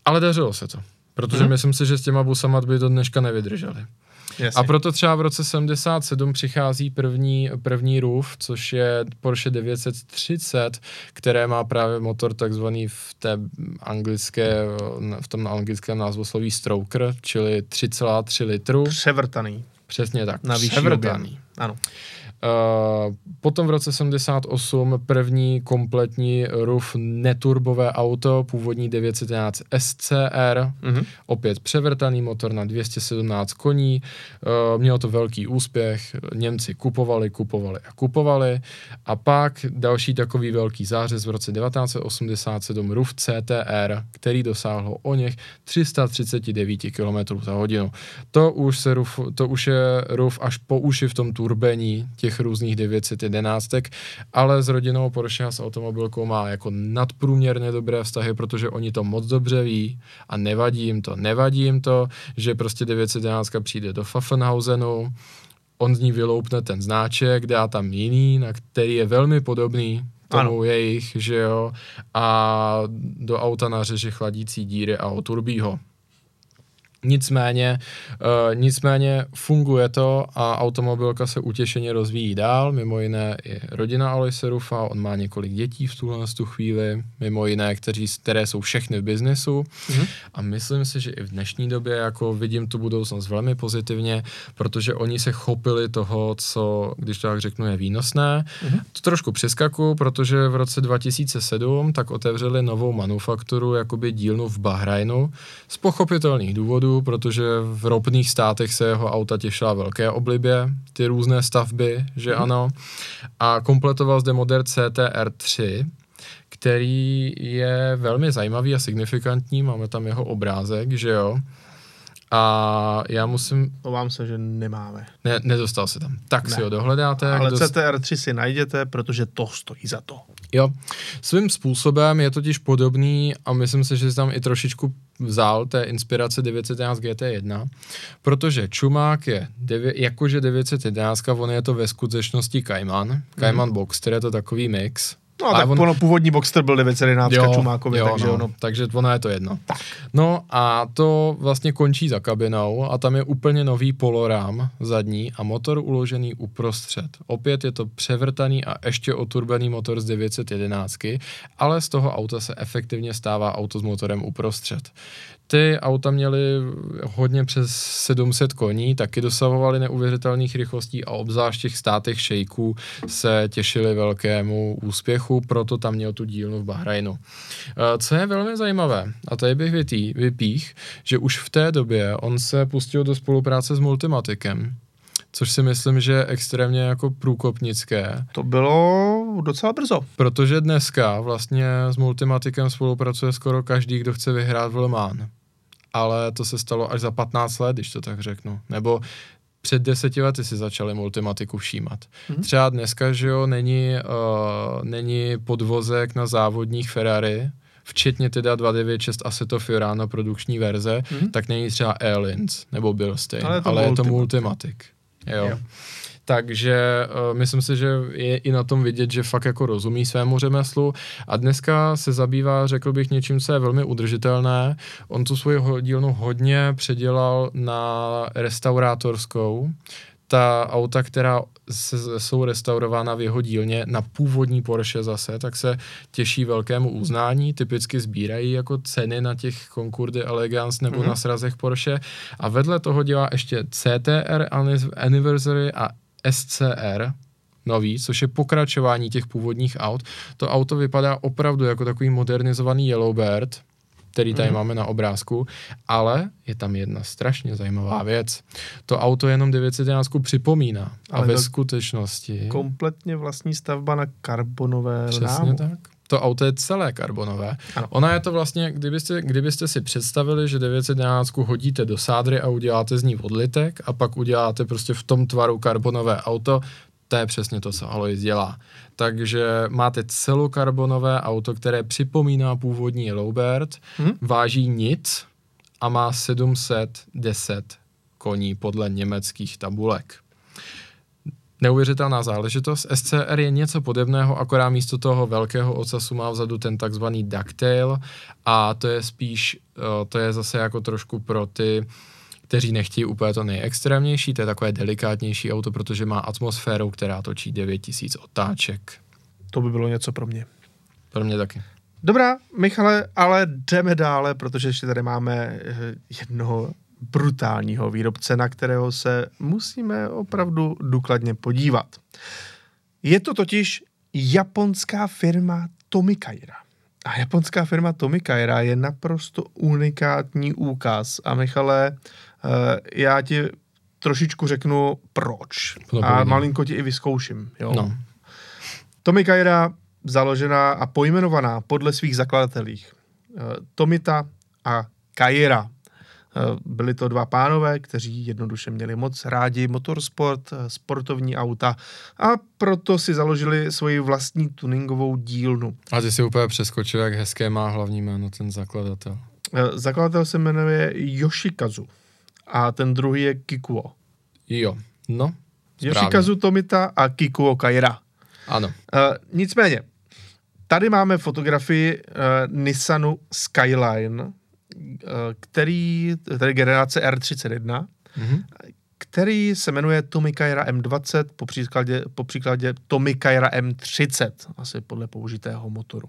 Ale dařilo se to, protože Mhm. myslím si, že s těma busama by do dneška nevydrželi. Jasně. A proto třeba v roce 77 přichází první, první RUF, což je Porsche 930, které má právě motor takzvaný v té anglické, v tom anglickém názvosloví Stroker, čili 3,3 litru. Převrtaný. Přesně tak. Na vyšší převrtaný. objem. Ano. Uh, potom v roce 78 první kompletní RUF neturbové auto, původní 911 SCR, Mhm. opět převrtaný motor na 217 koní, uh, mělo to velký úspěch, Němci kupovali, kupovali a kupovali a pak další takový velký zářez v roce 1987 RUF CTR, který dosáhl o něch 339 km za hodinu. To už, se RUF, to už je RUF až po uši v tom turbení těch různých 911, ale s rodinou Porsche a s automobilkou má jako nadprůměrně dobré vztahy, protože oni to moc dobře ví a nevadí jim to. Nevadí jim to, že prostě 911 přijde do Pfaffenhausenu, on z ní vyloupne ten znáček, dá tam jiný, na který je velmi podobný tomu Ano. jejich, že jo, a do auta nařeže chladící díry a oturbí ho. Nicméně, uh, nicméně funguje to a automobilka se utěšeně rozvíjí dál, mimo jiné i rodina Aloise Rufa, on má několik dětí v tuhle tu chvíli, mimo jiné, kteří, které jsou všechny v biznesu Mhm. a myslím si, že i v dnešní době jako vidím tu budoucnost velmi pozitivně, protože oni se chopili toho, co, když to tak řeknu, je výnosné. Mhm. To trošku přeskaku, protože v roce 2007 tak otevřeli novou manufakturu, jakoby dílnu v Bahrajnu, z pochopitelných důvodů, protože v ropných státech se jeho auta těšila velké oblibě, ty různé stavby, že Mhm. ano. A kompletoval zde model CTR3, který je velmi zajímavý a signifikantní, máme tam jeho obrázek, že jo. A já musím, Obávám se, že nemáme. ne, nedostal se tam, tak Ne. si ho dohledáte. Ale dost- CTR3 si najděte, protože to stojí za to. Jo, svým způsobem je totiž podobný a myslím si, že si tam i trošičku vzal té inspirace 911 GT1, protože Čumák je, devě, jakože 911, on je to ve skutečnosti Cayman, Cayman Boxster je to takový mix. No a tak on- ono původní Boxster byl 911 Čumákovi, takže no, ono... takže ono je to jedno. No a to vlastně končí za kabinou a tam je úplně nový polorám zadní a motor uložený uprostřed. Opět je to převrtaný a ještě oturbený motor z 911, ale z toho auta se efektivně stává auto s motorem uprostřed. Ty auta měly hodně přes 700 koní, taky dosahovaly neuvěřitelných rychlostí a obzvlášť v těch státech šejků se těšili velkému úspěchu, proto tam měl tu dílnu v Bahrajnu. Eh, Co je velmi zajímavé, a tady bych vytý, vypích, že už v té době on se pustil do spolupráce s Multimatikem, což si myslím, že je extrémně jako průkopnické, To bylo docela brzo. protože dneska vlastně s Multimatikem spolupracuje skoro každý, kdo chce vyhrát v Le Mans. Ale to se stalo až za 15 let, když to tak řeknu. Nebo před deseti lety si začali Multimatiku všímat. Mhm. Třeba dneska, že jo, není, uh, není podvozek na závodních Ferrari, včetně teda 296 Assetto Fiorano produkční verze, Mhm. tak není třeba Airlines nebo Bilstein, Ale ale je to ale je to. Multimatic. Jo. Jo. Takže uh, myslím si, že je i na tom vidět, že fakt jako rozumí svému řemeslu a dneska se zabývá, řekl bych, něčím, co je velmi udržitelné. On tu svoji dílnu hodně předělal na restaurátorskou. Ta auta, která se, jsou restaurována v jeho dílně na původní Porsche zase, tak se těší velkému uznání. Typicky sbírají jako ceny na těch Concorde Elegance nebo Mhm. mm-hmm. na srazech Porsche. A vedle toho dělá ještě CTR Anni- Anniversary a SCR, nový, což je pokračování těch původních aut. To auto vypadá opravdu jako takový modernizovaný Yellowbird, který tady mm. máme na obrázku, ale je tam jedna strašně zajímavá věc. To auto jenom 911 připomíná Ale a ve skutečnosti... Kompletně vlastní stavba na karbonové Přesně rámu. tak. To auto je celé karbonové. Ano. Ona je to vlastně, kdybyste, kdybyste si představili, že 911 hodíte do sádry a uděláte z ní odlitek a pak uděláte prostě v tom tvaru karbonové auto, to je přesně to, co Alois dělá. Takže máte celokarbonové auto, které připomíná původní Yellowbird, Mhm. váží nic a má 710 koní podle německých tabulek. Neuvěřitelná záležitost. SCR je něco podobného, akorát místo toho velkého ocasu má vzadu ten takzvaný ducktail a to je spíš, eh, to je zase jako trošku pro ty, kteří nechtějí úplně to nejextrémnější, to je takové delikátnější auto, protože má atmosféru, která točí 9000 otáček. To by bylo něco pro mě. Pro mě taky. Dobrá, Michale, ale jdeme dále, protože ještě tady máme eh, jednoho brutálního výrobce, na kterého se musíme opravdu důkladně podívat. Je to totiž japonská firma Tomikaira. A japonská firma Tomikaira je naprosto unikátní úkaz. A Michale, eh, já ti trošičku řeknu proč. No, A malinko ti i vyzkouším. Jo? No. Tomikaira založená a pojmenovaná podle svých zakladatelích eh, Tomita a Kaira. Eh, Byli to dva pánové, kteří jednoduše měli moc rádi motorsport, eh, sportovní auta a proto si založili svoji vlastní tuningovou dílnu. A ty si úplně přeskočil, jak hezké má hlavní jméno ten zakladatel. Eh, Zakladatel se jmenuje Yoshikazu a ten druhý je Kikuo. Jo, no, správně. Yoshikazu Tomita a Kikuo Kaira. Ano. Uh, nicméně, Tady máme fotografii uh, Nissanu Skyline, který, tady generace R31, Mhm. který se jmenuje Tomicaira M20, po příkladě, po příkladě Tomicaira M30, asi podle použitého motoru.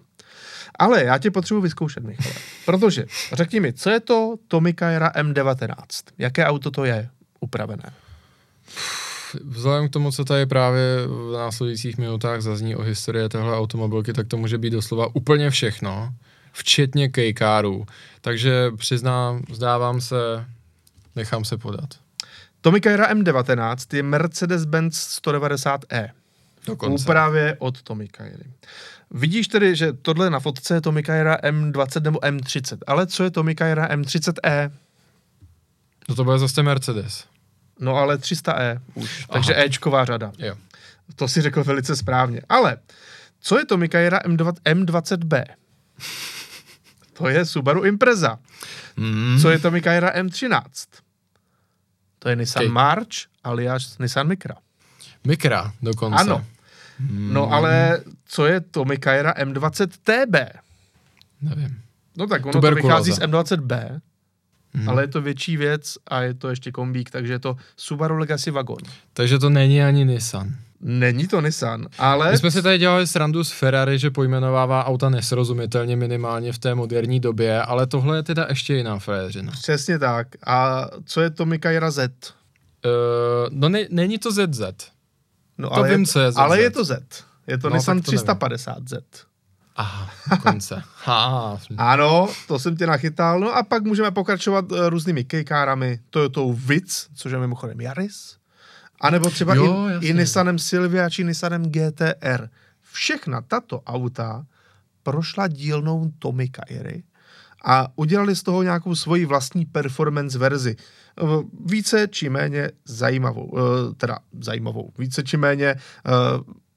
Ale já tě potřebuji vyzkoušet, Michale. Protože, řekni mi, co je to Tomicaira M19? Jaké auto to je upravené? Vzhledem k tomu, co tady právě v následujících minutách zazní o historii téhle automobilky, tak to může být doslova úplně všechno, včetně kejkárů. Takže přiznám, zdávám se, nechám se podat. Tomicaira M19 je Mercedes-Benz 190e. Dokonce. Úpravě od Tomicairy. Vidíš tedy, že tohle na fotce je Tomicaira M20 nebo M30, ale co je Tomicaira M30e? No to bude zase Mercedes. No ale 300e už, takže Aha. Ečková řada. Jo. To si řekl velice správně. Ale co je Tomicaira M20, M20b? To je Subaru Impreza. Mm. Co je Tomicaira M13? To je Nissan Kej. March alias Nissan Micra. Mikra dokonce. Ano. No ale co je Tomicaira M20TB? Nevím. No tak ono to vychází z M20B, Mhm. ale je to větší věc a je to ještě kombík, takže je to Subaru Legacy Wagon. Takže to není ani Nissan. Není to Nissan, ale My jsme si tady dělali srandu z Ferrari, že pojmenovává auta nesrozumitelně minimálně v té moderní době, ale tohle je teda ještě jiná frajeřina. přesně tak. A co je Tomicaira Z? Uh, no ne, není to ZZ. No, To ale vím, je, co je ZZ. Ale je to Z. Je to No, Nissan to nevím. 350Z. Aha, konce. ha, Ano, to jsem tě nachytal. No a pak můžeme pokračovat eh, různými kejkárami. Toyotou Vitz, což je mimochodem Yaris. A nebo třeba Jo, i, jasně. i Nissanem Silvia či Nissanem GTR. Všechna tato auta prošla dílnou Tomicairy a udělali z toho nějakou svoji vlastní performance verzi. Více či méně zajímavou, eh, teda zajímavou, více či méně eh,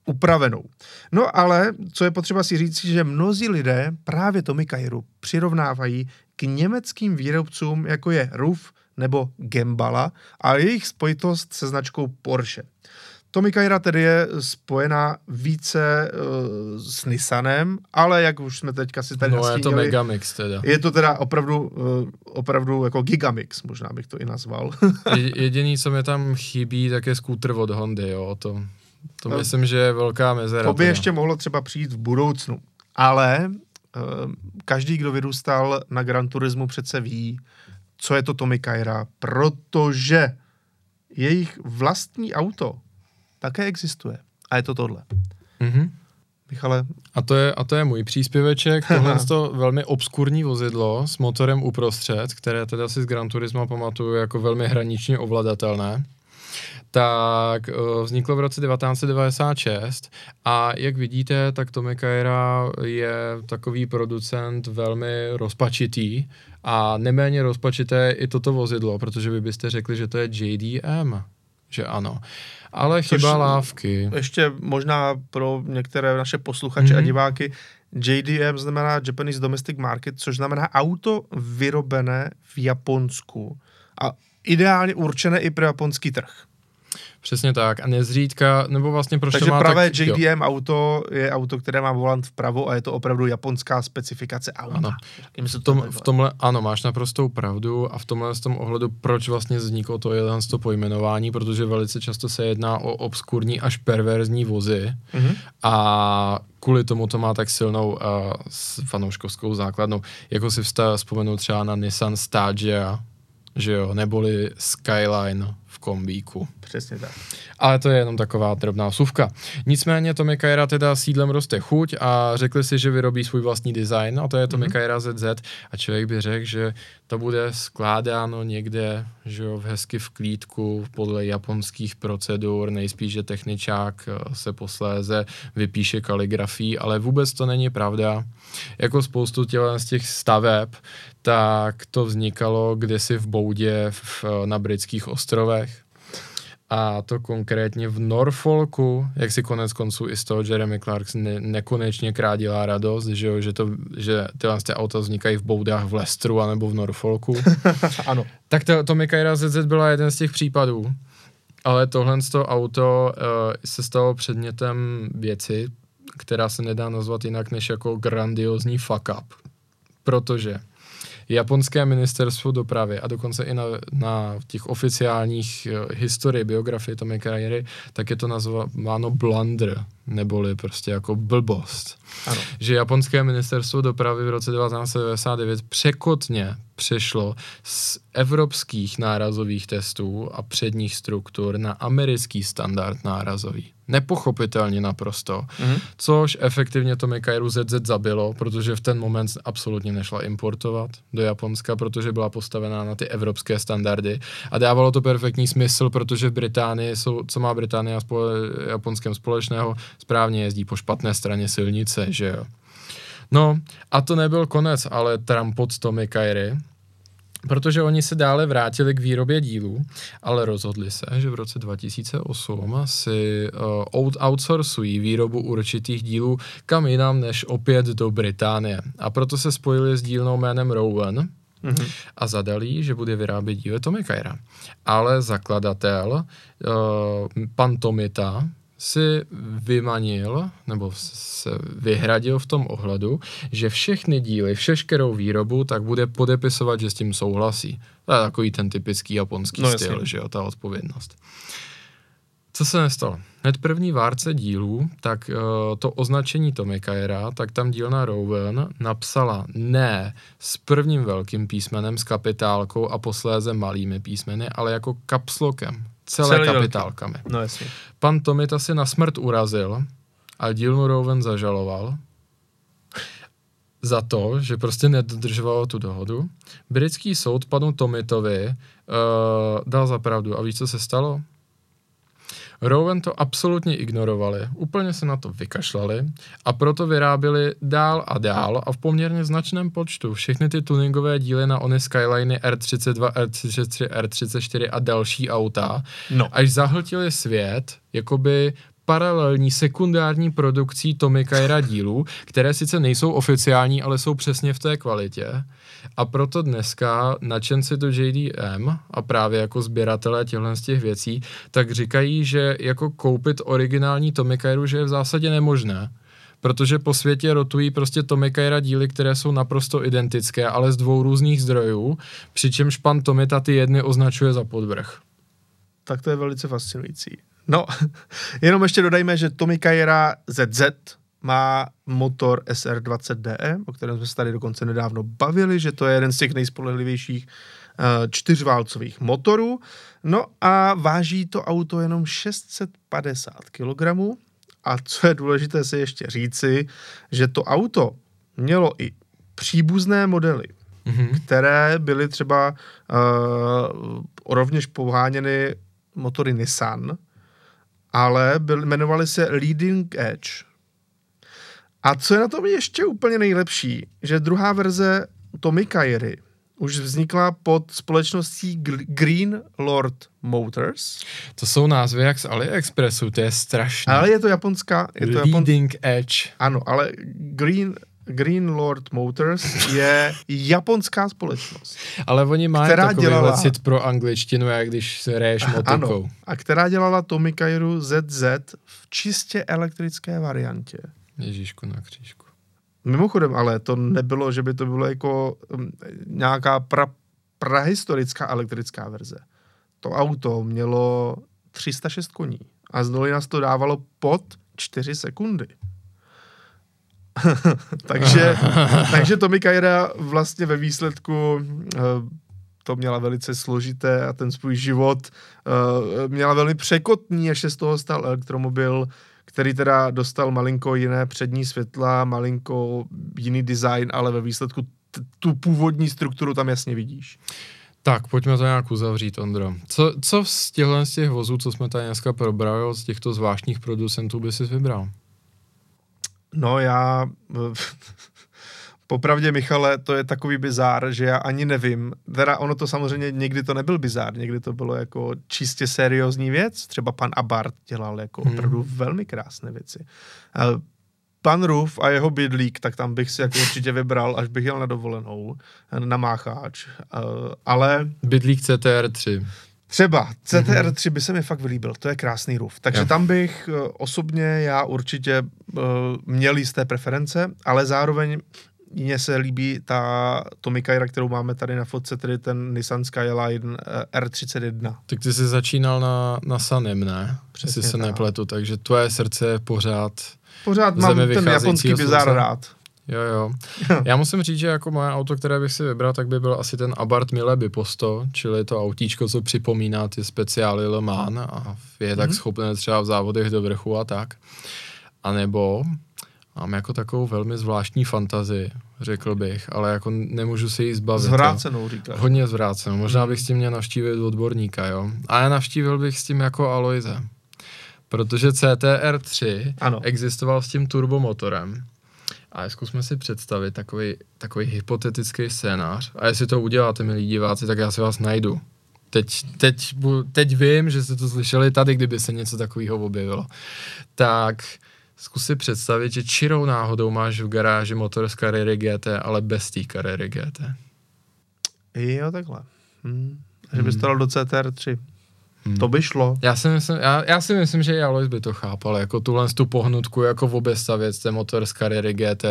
upravenou. No ale, co je potřeba si říct, že mnozí lidé právě Tomicairu přirovnávají k německým výrobcům, jako je RUF nebo Gembala a jejich spojitost se značkou Porsche. Tomicaira tedy je spojená více uh, s Nissanem, ale jak už jsme teďka si tady no je to nastínili, Megamix teda. je to teda opravdu, uh, opravdu jako Gigamix, možná bych to i nazval. Je- Jediný, co mi tam chybí, tak je skútr od Hondy, jo, to, to No. myslím, že je velká mezera. To by teda. ještě mohlo třeba přijít v budoucnu. Ale uh, každý, kdo vyrůstal na Gran Turismu, přece ví, co je to Tomicaira, protože jejich vlastní auto také existuje. A je to tohle. Mhm. Michale, A to je, a to je můj příspěveček, tohle je to velmi obskurní vozidlo s motorem uprostřed, které teda si z Gran Turismo pamatuju jako velmi hraničně ovladatelné, tak eh, vzniklo v roce 1996 a jak vidíte, tak Tomicaira je takový producent velmi rozpačitý a neméně rozpačité i toto vozidlo, protože vy byste řekli, že to je JDM, že ano. Ale Což- chyba lávky. ještě možná pro některé naše posluchače mm-hmm. a Mhm. diváky, JDM znamená Japanese Domestic Market, což znamená auto vyrobené v Japonsku a ideálně určené i pro japonský trh. Přesně tak. A nezřídka, nebo vlastně proč Takže to má pravé tak, jo. JDM auto je auto, které má volant vpravo a je to opravdu japonská specifikace auta. Ano. V, to tom, v tomhle, ano, máš naprostou pravdu a v tomhle z tom ohledu, proč vlastně vzniklo to jeden z to pojmenování, protože velice často se jedná o obskurní až perverzní vozy Mhm. a kvůli tomu to má tak silnou uh, fanouškovskou základnou. Jako si vsta, vzpomenu třeba na Nissan Stagia, že jo, neboli Skyline v kombíku. Přesně tak. Ale to je jenom taková drobná suvka. Nicméně Tomicaira teda sídlem roste chuť a řekli si, že vyrobí svůj vlastní design a to je Tomicaira ZZ a člověk by řekl, že to bude skládáno někde, že jo, v hezky v klídku podle japonských procedur, nejspíš, že techničák eh, se posléze vypíše kaligrafii, ale vůbec to není pravda. Jako spoustu tělen z těch staveb, tak to vznikalo kdysi v Boudě v, na britských ostrovech a to konkrétně v Norfolku, jak si konec konců i z toho Jeremy Clarks ne, nekonečně krát dělá radost, že, jo, že, to, že tyhle ty auta vznikají v Boudách v Lestru anebo v Norfolku. ano. tak to, to Mikaira ZZ byla jeden z těch případů, ale tohle z toho auto uh, se stalo předmětem věci která se nedá nazvat jinak než jako grandiozní fuck up. Protože japonské ministerstvo dopravy a dokonce i na, na těch oficiálních uh, historii, biografii Tomy kariéry, tak je to nazváno blunder, neboli prostě jako blbost. Ano. Že japonské ministerstvo dopravy v roce 1999 překotně přešlo z evropských nárazových testů a předních struktur na americký standard nárazový. Nepochopitelně naprosto, mm-hmm. což efektivně to Mikairu ZZ zabilo, protože v ten moment absolutně nešla importovat do Japonska, protože byla postavená na ty evropské standardy a dávalo to perfektní smysl, protože v Británii jsou, co má Británie a spole, Japonskem společného, správně jezdí po špatné straně silnice, že jo. No a to nebyl konec, ale Trumpot Tommy Kyrie, protože oni se dále vrátili k výrobě dílů, ale rozhodli se, že v roce 2008 si uh, outsourcují výrobu určitých dílů kam jinam než opět do Británie. A proto se spojili s dílnou jménem Rowan, Mm-hmm. a zadali, že bude vyrábět díly Tommy Kyra. Ale zakladatel, uh, pan Tomita, si vymanil, nebo se vyhradil v tom ohledu, že všechny díly, všeškerou výrobu, tak bude podepisovat, že s tím souhlasí. To je takový ten typický japonský no, styl, jasně. že jo, ta odpovědnost. Co se nestalo? Hned první várce dílů, tak uh, to označení Tomikajera, tak tam dílna Rowan napsala ne s prvním velkým písmenem, s kapitálkou a posléze malými písmeny, ale jako kapslokem, celé Celý kapitálkami. No jasně. Pan Tomita si na smrt urazil a dílnu Rowan zažaloval za to, že prostě nedodržovalo tu dohodu. Britský soud panu Tomitovi uh, dal za pravdu. A víš, co se stalo? Rowan to absolutně ignorovali, úplně se na to vykašlali a proto vyráběli dál a dál a v poměrně značném počtu všechny ty tuningové díly na ony Skyliny R32, R33, R34 a další auta, no. až zahltili svět, jakoby paralelní sekundární produkcí Tommy Kyra dílů, které sice nejsou oficiální, ale jsou přesně v té kvalitě. A proto dneska nadšenci do JDM a právě jako sběratelé těchto z těch věcí, tak říkají, že jako koupit originální Tommy Kyru, že je v zásadě nemožné protože po světě rotují prostě Tommy Kyra díly, které jsou naprosto identické, ale z dvou různých zdrojů, přičemž pan Tomita ty jedny označuje za podvrh. Tak to je velice fascinující. No, jenom ještě dodajme, že Tommy Kajera ZZ má motor SR20DE, o kterém jsme se tady dokonce nedávno bavili, že to je jeden z těch nejspolehlivějších uh, čtyřválcových motorů. No a váží to auto jenom 650 kg. A co je důležité si ještě říci, že to auto mělo i příbuzné modely, mm-hmm. které byly třeba uh, rovněž poháněny motory Nissan, ale byl, jmenovali se Leading Edge. A co je na tom ještě úplně nejlepší, že druhá verze Tommy Kairy už vznikla pod společností Green Lord Motors. To jsou názvy jak z AliExpressu, to je strašné. Ale je to japonská. Je to Leading Japon... Edge. Ano, ale Green Green Lord Motors je japonská společnost. Ale oni mají která takový dělala... cit pro angličtinu, jak když se hraješ motokou. Ano, a která dělala Tommy Kairu ZZ v čistě elektrické variantě. Ježíšku na křížku. Mimochodem, ale to nebylo, že by to bylo jako um, nějaká pra, prahistorická elektrická verze. To auto mělo 306 koní a z nás to dávalo pod 4 sekundy. takže, takže Tommy Kajra vlastně ve výsledku uh, to měla velice složité a ten svůj život uh, měla velmi překotný, až se z toho stal elektromobil, který teda dostal malinko jiné přední světla, malinko jiný design, ale ve výsledku t- tu původní strukturu tam jasně vidíš. Tak, pojďme to nějak uzavřít, Ondro. Co, co z těchto z těch vozů, co jsme tady dneska probrali, z těchto zvláštních producentů by si vybral? No já... Popravdě, Michale, to je takový bizár, že já ani nevím. Teda ono to samozřejmě, někdy to nebyl bizár, někdy to bylo jako čistě seriózní věc. Třeba pan Abart dělal jako hmm. opravdu velmi krásné věci. Pan Ruf a jeho bydlík, tak tam bych si jako určitě vybral, až bych jel na dovolenou, na Mácháč. Ale... Bydlík CTR3. Třeba CTR3 by se mi fakt vylíbil, to je krásný roof. Takže Jo. tam bych eh, osobně já určitě uh, měl jisté preference, ale zároveň mně se líbí ta Tomikajra, kterou máme tady na fotce, tedy ten Nissan Skyline eh, R31. Tak ty jsi začínal na, na Sanem, ne? Přesně se tak. nepletu, takže tvoje srdce je pořád Pořád mám ten japonský slunce. rád. Jo, jo. Já musím říct, že jako moje auto, které bych si vybral, tak by byl asi ten Abarth Milebi po 100, čili to autíčko, co připomíná ty speciály Le Mans a je tak Mhm. schopné třeba v závodech do vrchu a tak. A nebo mám jako takovou velmi zvláštní fantazii, řekl bych, ale jako nemůžu se jí zbavit. Zvrácenou říkáš. Hodně zvrácenou. Možná bych s tím měl navštívit odborníka, jo. A já navštívil bych s tím jako Aloise. Protože CTR3 Ano. existoval s tím turbomotorem. A zkusme si představit takový, takový hypotetický scénář. A jestli to uděláte, milí diváci, tak já si vás najdu. Teď, teď, teď vím, že jste to slyšeli tady, kdyby se něco takového objevilo. Tak zkus si představit, že čirou náhodou máš v garáži motor z Carrera GT, ale bez té Carrera GT. Jo, takhle. Hmm. Že bys to dal do CTR3. Hmm. To by šlo. Já si, myslím, já, já si myslím, že i Alois by to chápal, jako tuhle tu pohnutku, jako v obestavěc, ten motor z Carrera GT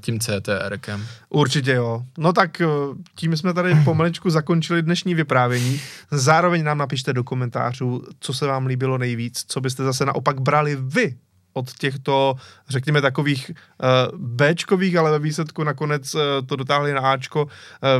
tím CTRkem. Určitě jo. No tak eh, tím jsme tady pomaličku zakončili dnešní vyprávění. Zároveň nám napište do komentářů, co se vám líbilo nejvíc, co byste zase naopak brali vy od těchto, řekněme, takových uh, Bčkových, ale ve výsledku nakonec uh, to dotáhli na Ačko uh,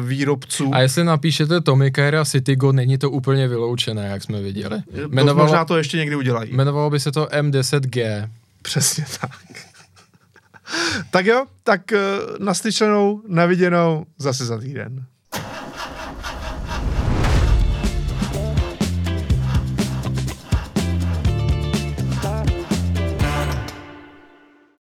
výrobců. A jestli napíšete Tommy Kyra Citygo, není to úplně vyloučené, jak jsme viděli. to, Jmenovalo, možná to ještě někdy udělají. jmenovalo by se to M10G. Přesně tak. tak jo, tak uh, naslyšenou, naviděnou zase za týden.